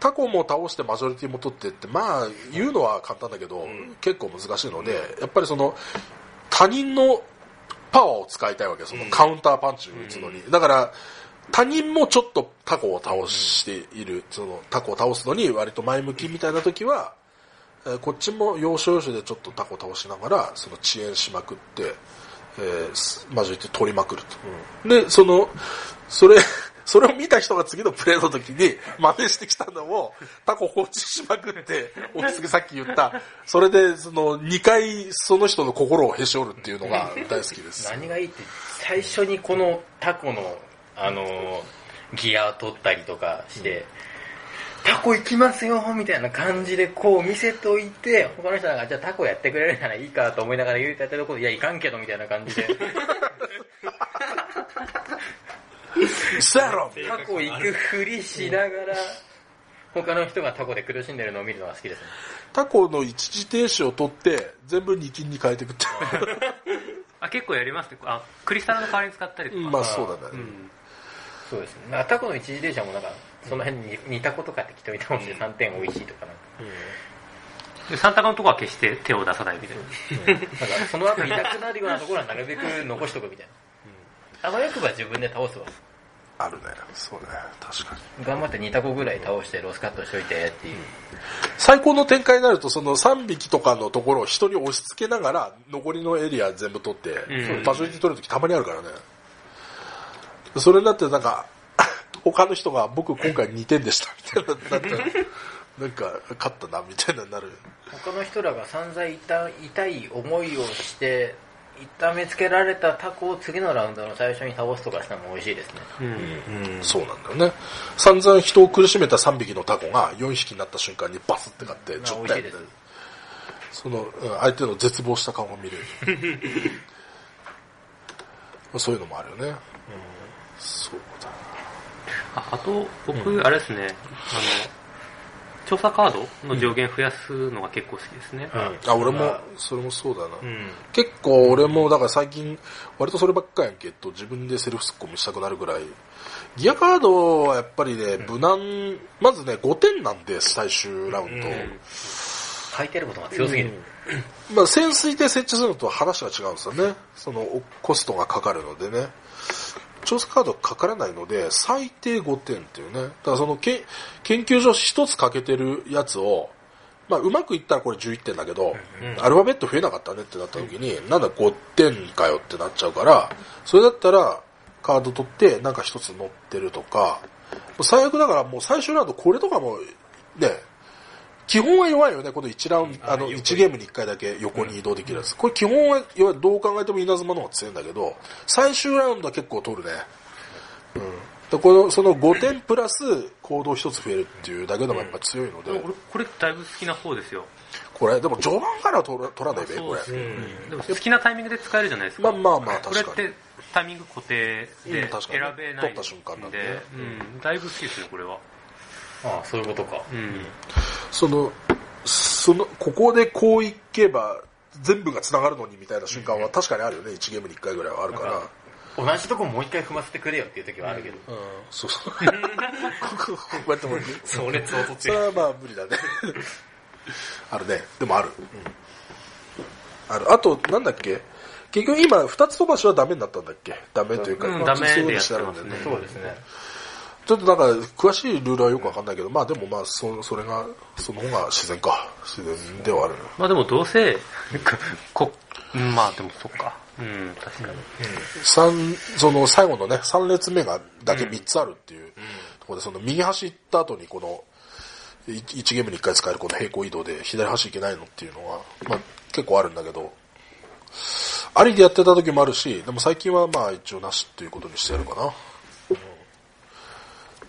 タコも倒してマジョリティも取ってって、まあ言うのは簡単だけど、結構難しいので、やっぱりその、他人のパワーを使いたいわけそのカウンターパンチを打つのに。だから、他人もちょっとタコを倒している、そのタコを倒すのに割と前向きみたいな時は、えーこっちも要所要所でちょっとタコを倒しながら、その遅延しまくって、えーすマジョリティ取りまくると。で、その、それ、<laughs> それを見た人が次のプレイの時に真似してきたのをタコ放置しまくって、お次さっき言った、それでその2回その人の心をへし折るっていうのが大好きです。何がいいって最初にこのタコのあのーギア取ったりとかして、タコ行きますよみたいな感じでこう見せといて他の人がじゃあタコやってくれるならいいかと思いながら言うてやってるところでいやいかんけどみたいな感じで。タコ行くふりしながら他の人がタコで苦しんでるのを見るのが好きですね。タコの一時停止を取って全部2金に変えていくって <laughs> あ結構やりますね。あクリスタルの代わりに使ったりとか。まあそうだね。うん。そうですね。タコの一時停車もなんかその辺に似たことか適当に倒して3点美味しいとかなんかでサンタカのとこは決して手を出さないみたいななんかその後痛くなるようなところはなるべく残しとくみたいな。あわよくば自分で倒すわ。あるね。そうね。確かに。頑張って2タコぐらい倒してロスカットしといてっていう。最高の展開になると、その3匹とかのところを人に押し付けながら、残りのエリア全部取って、うん場所に取るときたまにあるからね。それになってなんか、他の人が僕今回2点でしたみたいな、なんか、なんか勝ったなみたいなになる。他の人らが散々痛い痛い思いをして一旦見つけられたタコを次のラウンドの最初に倒すとかしたのも美味しいですね。うん。うんそうなんだよね。散々人を苦しめた3匹のタコが4匹になった瞬間にバスって勝って10点美味しいですその、うん相手の絶望した顔が見れる。<laughs> そういうのもあるよね。そうだ。ああと、僕、あれですね、あの、調査カードの上限増やすのが結構好きですね。あ、俺も、それもそうだな。うん結構俺も、だから最近、割とそればっかやんけど、自分でセルフツッコミしたくなるぐらい。ギアカードはやっぱりね、無難、まずね、5点なんで、最終ラウンド。書いてることが強すぎる。まあ、潜水艇設置するのと話が違うんですよね。その、おコストがかかるのでね。調査カードかからないので、最低5点っていうね。だからそのけ、研究所一つ欠けてるやつを、まあ、うまくいったらこれ11点だけど、アルファベット増えなかったねってなった時に、なんだ5点かよってなっちゃうから、それだったら、カード取って、なんか一つ乗ってるとか、最悪だからもう最終ラウンドこれとかも、ね、基本は弱いよね、この1ラウンド、あの、1ゲームに1回だけ横に移動できるやつ。これ基本は、要はどう考えても稲妻の方が強いんだけど、最終ラウンドは結構取るね。うん。でこの、その5点プラス行動1つ増えるっていうだけでもやっぱ強いので、俺、これだいぶ好きな方ですよ。これ、でも序盤からは取ら取らないべ、これ。うんでも好きなタイミングで使えるじゃないですか。まあまあまあ、これって確かに。タイミング固定で選べない取った瞬間なんでで、うん、だいぶ好きですね、これは。ああ、そういうことか。うん。その、その、ここでこういけば、全部が繋がるのにみたいな瞬間は確かにあるよね、1ゲームに1回ぐらいはあるから。同じとこもう一回踏ませてくれよっていう時はあるけど。うん、そうそう。<laughs> こうやってもそれ相当それはまあ無理だね。<laughs> あるね。でもある。ある。あと、なんだっけ？結局今、二つ飛ばしはダメになったんだっけ？ダメというか、うダメでやってそういうますね風にしてあるんだよそうですね。ちょっとなんか、詳しいルールはよくわかんないけど、まあでもまあ、そそれが、その方が自然か。自然ではある。まあでもどうせ、こ、うんまあでもそっか。うん、確かに。三、その最後のね、三列目がだけ三つあるっていうところで、その右端行った後にこの、い一ゲームに一回使えるこの平行移動で左端行けないのっていうのは、まあ結構あるんだけど、ありでやってた時もあるし、でも最近はまあ一応なしっていうことにしてやるかな。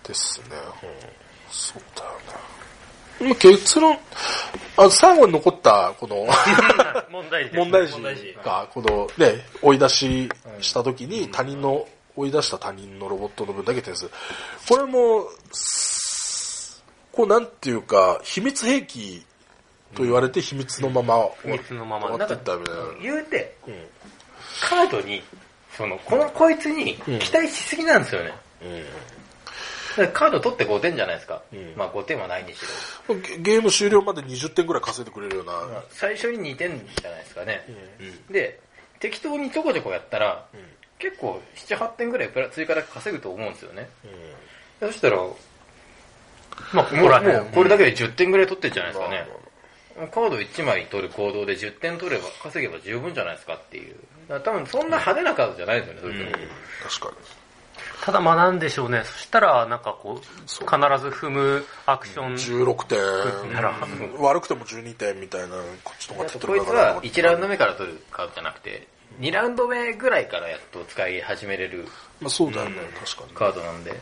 うんですね。うんそうだよね。まあ結論、あ最後に残った、<laughs> この、問題児問題児が、このね、追い出しした時に他人の、追い出した他人のロボットの分だけ点数。これも、すこうなんていうか、秘密兵器と言われて秘密のまま秘密のまま終わってったみたいな。言うて、うんカードに、その、この、こいつに期待しすぎなんですよね。だからカード取って5点じゃないですか。んまあ5点はないにしろ。うんゲゲーム終了まで20点ぐらい稼いでくれるような。最初に2点じゃないですかね。で、適当にちょこちょこやったら、結構7、8点ぐらいプラ追加で稼ぐと思うんですよね。そしたら、まあ、こもうこらこれだけで10点ぐらい取ってんじゃないですかね。カード1枚取る行動で10点取れば、稼げば十分じゃないですかっていう。多分そんな派手なカードじゃないですよね、それとも。確かに。ただまあなんでしょうね。そしたら、なんかこう、必ず踏むアクション。16点。悪くても12点みたいな、こっちの方が手っこいつは1ラウンド目から取るカードじゃなくて、2ラウンド目ぐらいからやっと使い始めれるまあそうだよね、確かに。カードなんで。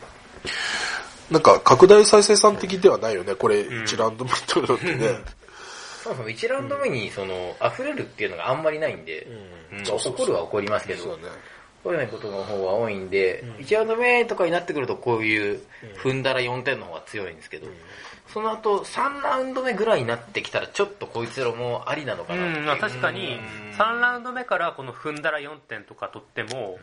なんか、拡大再生産的ではないよね、これ、1ラウンド目取るのってね。そもそも1ラウンド目にその、溢れるっていうのがあんまりないんで、うん。まあ怒るは怒りますけど、そうだね。そういうことの方が多いんで、1ラウンド目とかになってくるとこういう踏んだら4点の方が強いんですけど、その後3ラウンド目ぐらいになってきたらちょっとこいつらもありなのかなう。うん、まあ確かに、3ラウンド目からこの踏んだら4点とか取っても、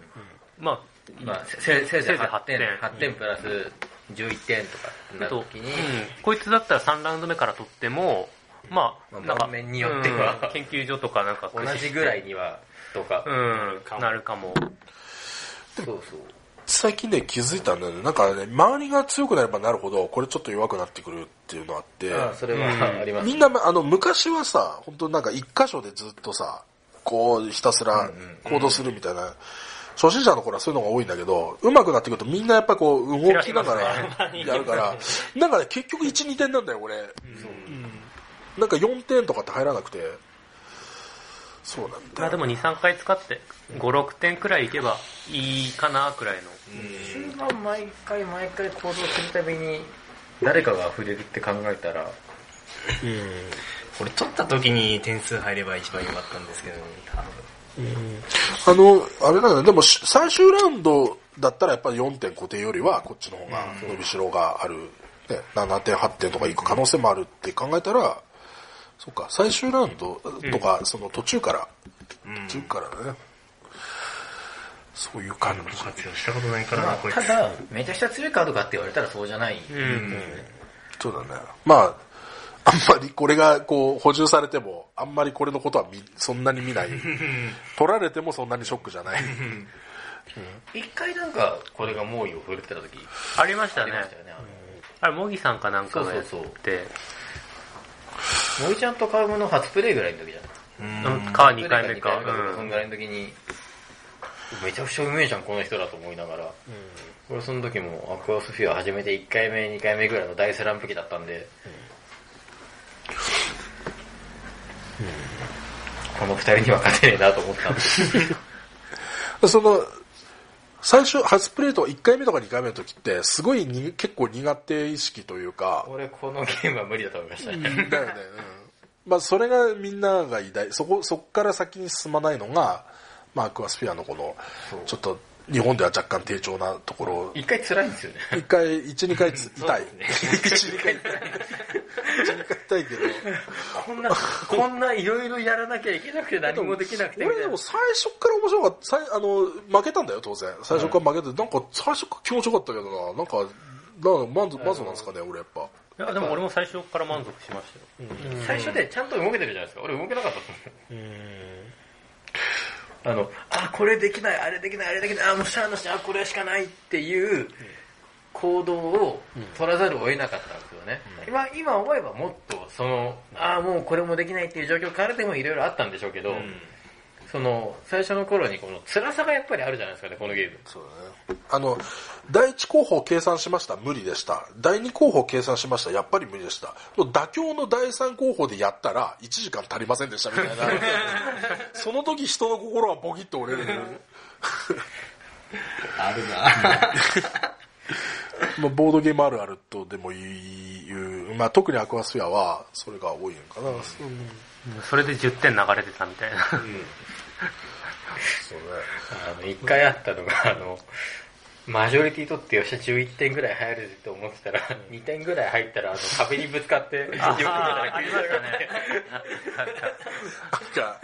まあ、まあ、せせいぜいせいぜい8 8点点、8点プラス11点とかなったと時に、うん、こいつだったら3ラウンド目から取っても、まあ、まあなんか、場面によっては。うん。研究所とかなんか同じぐらいには、とか、うん、なるかも。そうそう。最近ね、気づいたんだよね。なんかね、周りが強くなればなるほど、これちょっと弱くなってくるっていうのあって、ああそれはあります。みんな、あの、昔はさ、本当なんか一箇所でずっとさ、こう、ひたすら行動するみたいな、初心者の頃はそういうのが多いんだけど、上手くなってくるとみんなやっぱこう、動きながら <laughs> やるから、なんかね、結局1、2点なんだよ、俺。うんなんか4点とかって入らなくて、そうなんだよ。まあでも2、3回使って、5、6点くらいいけばいいかなくらいの。終盤毎回毎回行動するたびに誰かが触れるって考えたらこれ取った時に点数入れば一番良かったんですけど、多分。あの、あれなんだよ、でもし最終ラウンドだったらやっぱり4点固定よりはこっちの方が伸びしろがある、ね、7点、8点とかいく可能性もあるって考えたら、そっか、最終ラウンドとか、その途中から、途中からね、そういう感じ。活用したことないからな、まあこれ。ただめちゃくちゃ強いカードかって言われたらそうじゃない、うん。そうだね。まあ、あんまりこれがこう補充されても、あんまりこれのことはみそんなに見ない。取られてもそんなにショックじゃない。一回なんかこれが猛威を振るってた時ありましたねあり。ましたよねあれ、モギさんかなんかがやっそうそうて、森ちゃんとカウムの初プレイぐらいの時じゃんうん。か2回目か。二回目か。そんぐらいの時に、めちゃくちゃうめえじゃん、この人だと思いながら。俺その時もアクアスフィア始めて1回目、2回目ぐらいの大スランプ期だったんで、この二人には勝てねえなと思ったんで。<laughs> <laughs> その、最初、初プレイとか1回目とか2回目の時って、すごいに結構苦手意識というか、俺このゲームは無理だと思いましたね。だよね。うんまあ、それがみんなが偉大。そこ、そこから先に進まないのが、まあ、アクアスフィアのこの、ちょっと、日本では若干低調なところ、一回辛いんですよね。一回、一、二回つ痛い。一回辛い。一、二回痛いけど、こんな、こんないろいろやらなきゃいけなくて何もできなくて俺でも。最初から面白かった。さいあの、負けたんだよ、当然。最初から負けて、なんか最初から気持ちよかったけどな、なんか、なんか満足、満足なんですかね、俺やっぱ。いや、でも俺も最初から満足しましたよ。最初でちゃんと動けてるじゃないですか。俺動けなかったですもん。あの、あ、これできない、あれできない、あれできない、あ、もうしゃあなし、あ、これしかないっていう行動を取らざるを得なかったんですよね。今、今思えばもっと、その、あ、もうこれもできないっていう状況からでもいろいろあったんでしょうけど、その、最初の頃にこの辛さがやっぱりあるじゃないですかね、このゲーム。そうだね。あの、第一候補を計算しました。無理でした。第二候補を計算しました。やっぱり無理でした。妥協の第三候補でやったら、1時間足りませんでしたみたいな。<laughs> その時人の心はボキッと折れる。<laughs> あるな <laughs> まあ、ボードゲームあるあるとでも言う、まあ、特にアクアスフィアはそれが多いのかな。うんそれで10点流れてたみたいな。そうね。あの、一回あったのが、あの、マジョリティ取ってよっしゃ11点ぐらい入ると思ってたら、2点ぐらい入ったら、あの、壁にぶつかって、よく見たらありましたね。なんか、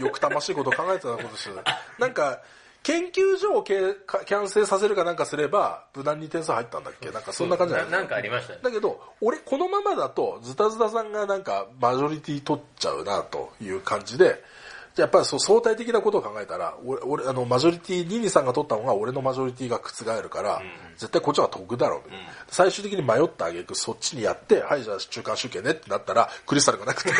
欲たましいことを考えてたことですよね。なんか、研究所をけかキャンセルさせるかなんかすれば、無難に点数入ったんだっけなんかそんな感じじゃないななんかありましたね。だけど、俺、このままだと、ズタズタさんがなんか、マジョリティ取っちゃうな、という感じで、やっぱりそう相対的なことを考えたら、俺、俺あの、マジョリティ、ニニさんが取ったのが俺のマジョリティが覆るから、絶対こっちの方が得だろう、最終的に迷った挙句そっちにやって、はい、じゃあ中間集計ねってなったら、クリスタルがなくて。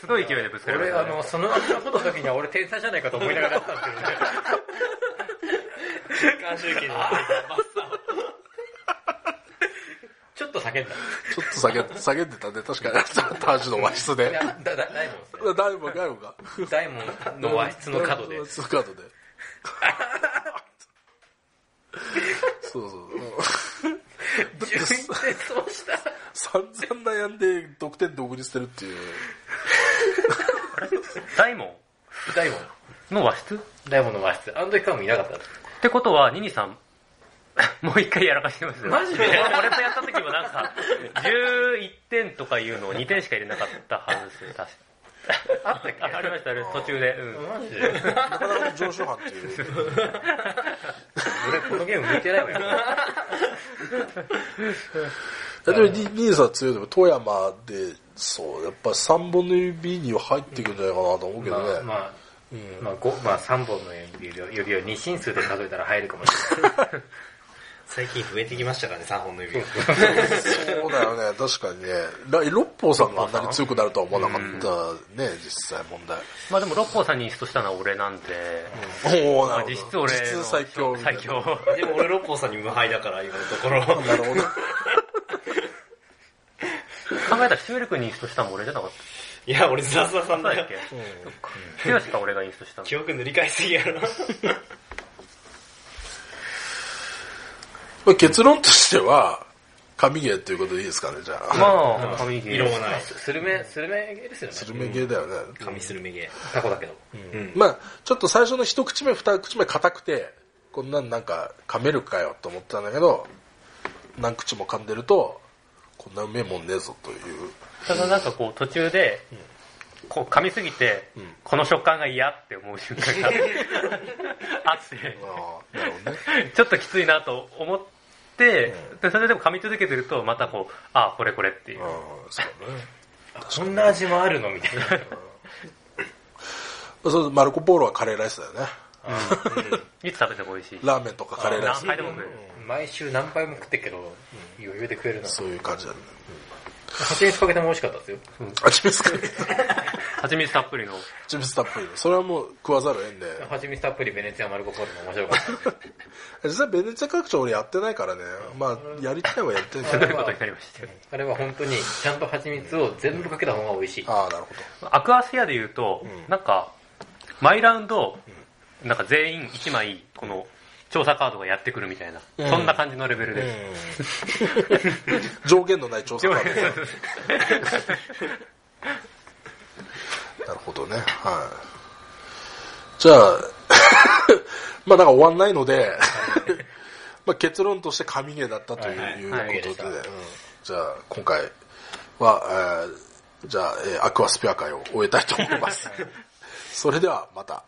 すごい勢いでぶつかりまし俺。あの、その後のこと時には俺天才じゃないかと思いながらやったんですけどね。間集計のちょっと叫んだ。ちょっと下げ、下げてたね、確かに。タージュの和室で。いや、だ、だ、大門だいぶ、だいぶか。大門の和室の角で和。室の角で。そうそう。11点そう <laughs> した。散々悩んで得点独立してるっていう。大門？大門。の和室？っ大門の和室。あの時からもいなかったんです。てことは、ニニさん、<laughs> もう一回やらかしてますよ。マジで？俺 <laughs> 俺とやった時もなんか、11点とかいうのを2点しか入れなかったはずですよ、確か。<laughs> あったっけ？あありました、あれ途中で。うん。マジで？なかなかの常習犯っていう。俺このゲーム向いてないわよ。でも、ニニーさん強いでも、富山で、そう、やっぱ3本の指には入ってくるんじゃないかなと思うけどね。まあ、まあ、まあ、ごまあ、3本の指を指を2進数で数えたら入るかもしれない。最近増えてきましたからね、3本の指が。そうだよね、確かにね。ラ六方さんがあんなに強くなるとは思わなかったね、実際問題。まあでも、六甲さんにインストしたのは俺なんで、おおなるほど。まあ実質俺の実質最強最な。強。でも俺六方さんに無敗だから、今のところ。なるほど。考えたらシュエル君にインストしたのも俺じゃなかっいや、俺ザザさんだよたそうだっ。け？ヒロシか俺がインストしたの記憶塗り替えすぎやろ。まあ結論としては、神ゲーっていうことでいいですかね、じゃあ。まあ、神ゲー。色もない。スルメ、スルメですよね。スルメゲーだよね。神スルメゲタコだけど。ー。まあ、ちょっと最初の一口目、二口目硬くて、こんなんなんか噛めるかよと思ったんだけど、何口も噛んでると、こんなうめえもんねえぞという。ただなんかこう途中で、こう噛みすぎて、んこの食感が嫌って思う瞬間が <laughs> あって、ああ、なるほどね。<laughs> ちょっときついなと思って、でそれでも噛み続けてると、またこう、ああ、これこれっていうあ。あ、そうね。<laughs> こんな味もあるのみたいな。そうマルコ・ポーロはカレーライスだよね。いつ食べても美味しい。<laughs> ラーメンとかカレーライス何。回でも食える。毎週何杯も食ってるけど、余裕で食えるな。そういう感じだね。蜂蜜かけても美味しかったですよ。あちみつかけ蜂蜜たっぷりの。ちみつたっぷりの。それはもう食わざるを得んで。蜂蜜たっぷりベネツィアマルコポールも面白かった。<laughs> 実際ベネチア拡張俺やってないからね。まあ、やりたいはやってるんですけど。いうことになりましたよ。あれは本当にちゃんと蜂蜜を全部かけた方が美味しい。ああ、なるほアクアスフィアで言うと、なんか、毎ラウンド、なんか全員1枚、この、調査カードがやってくるみたいな、うんそんな感じのレベルです。ど。<laughs> 上限のない調査カード。<laughs> なるほどね。はい。じゃあ、<laughs> まあなんか終わんないので、まあ結論として神ゲーだったという,、はいはいことで、はいうんじゃあ今回は、えーじゃあ、えーアクアスペア会を終えたいと思います。それではまた。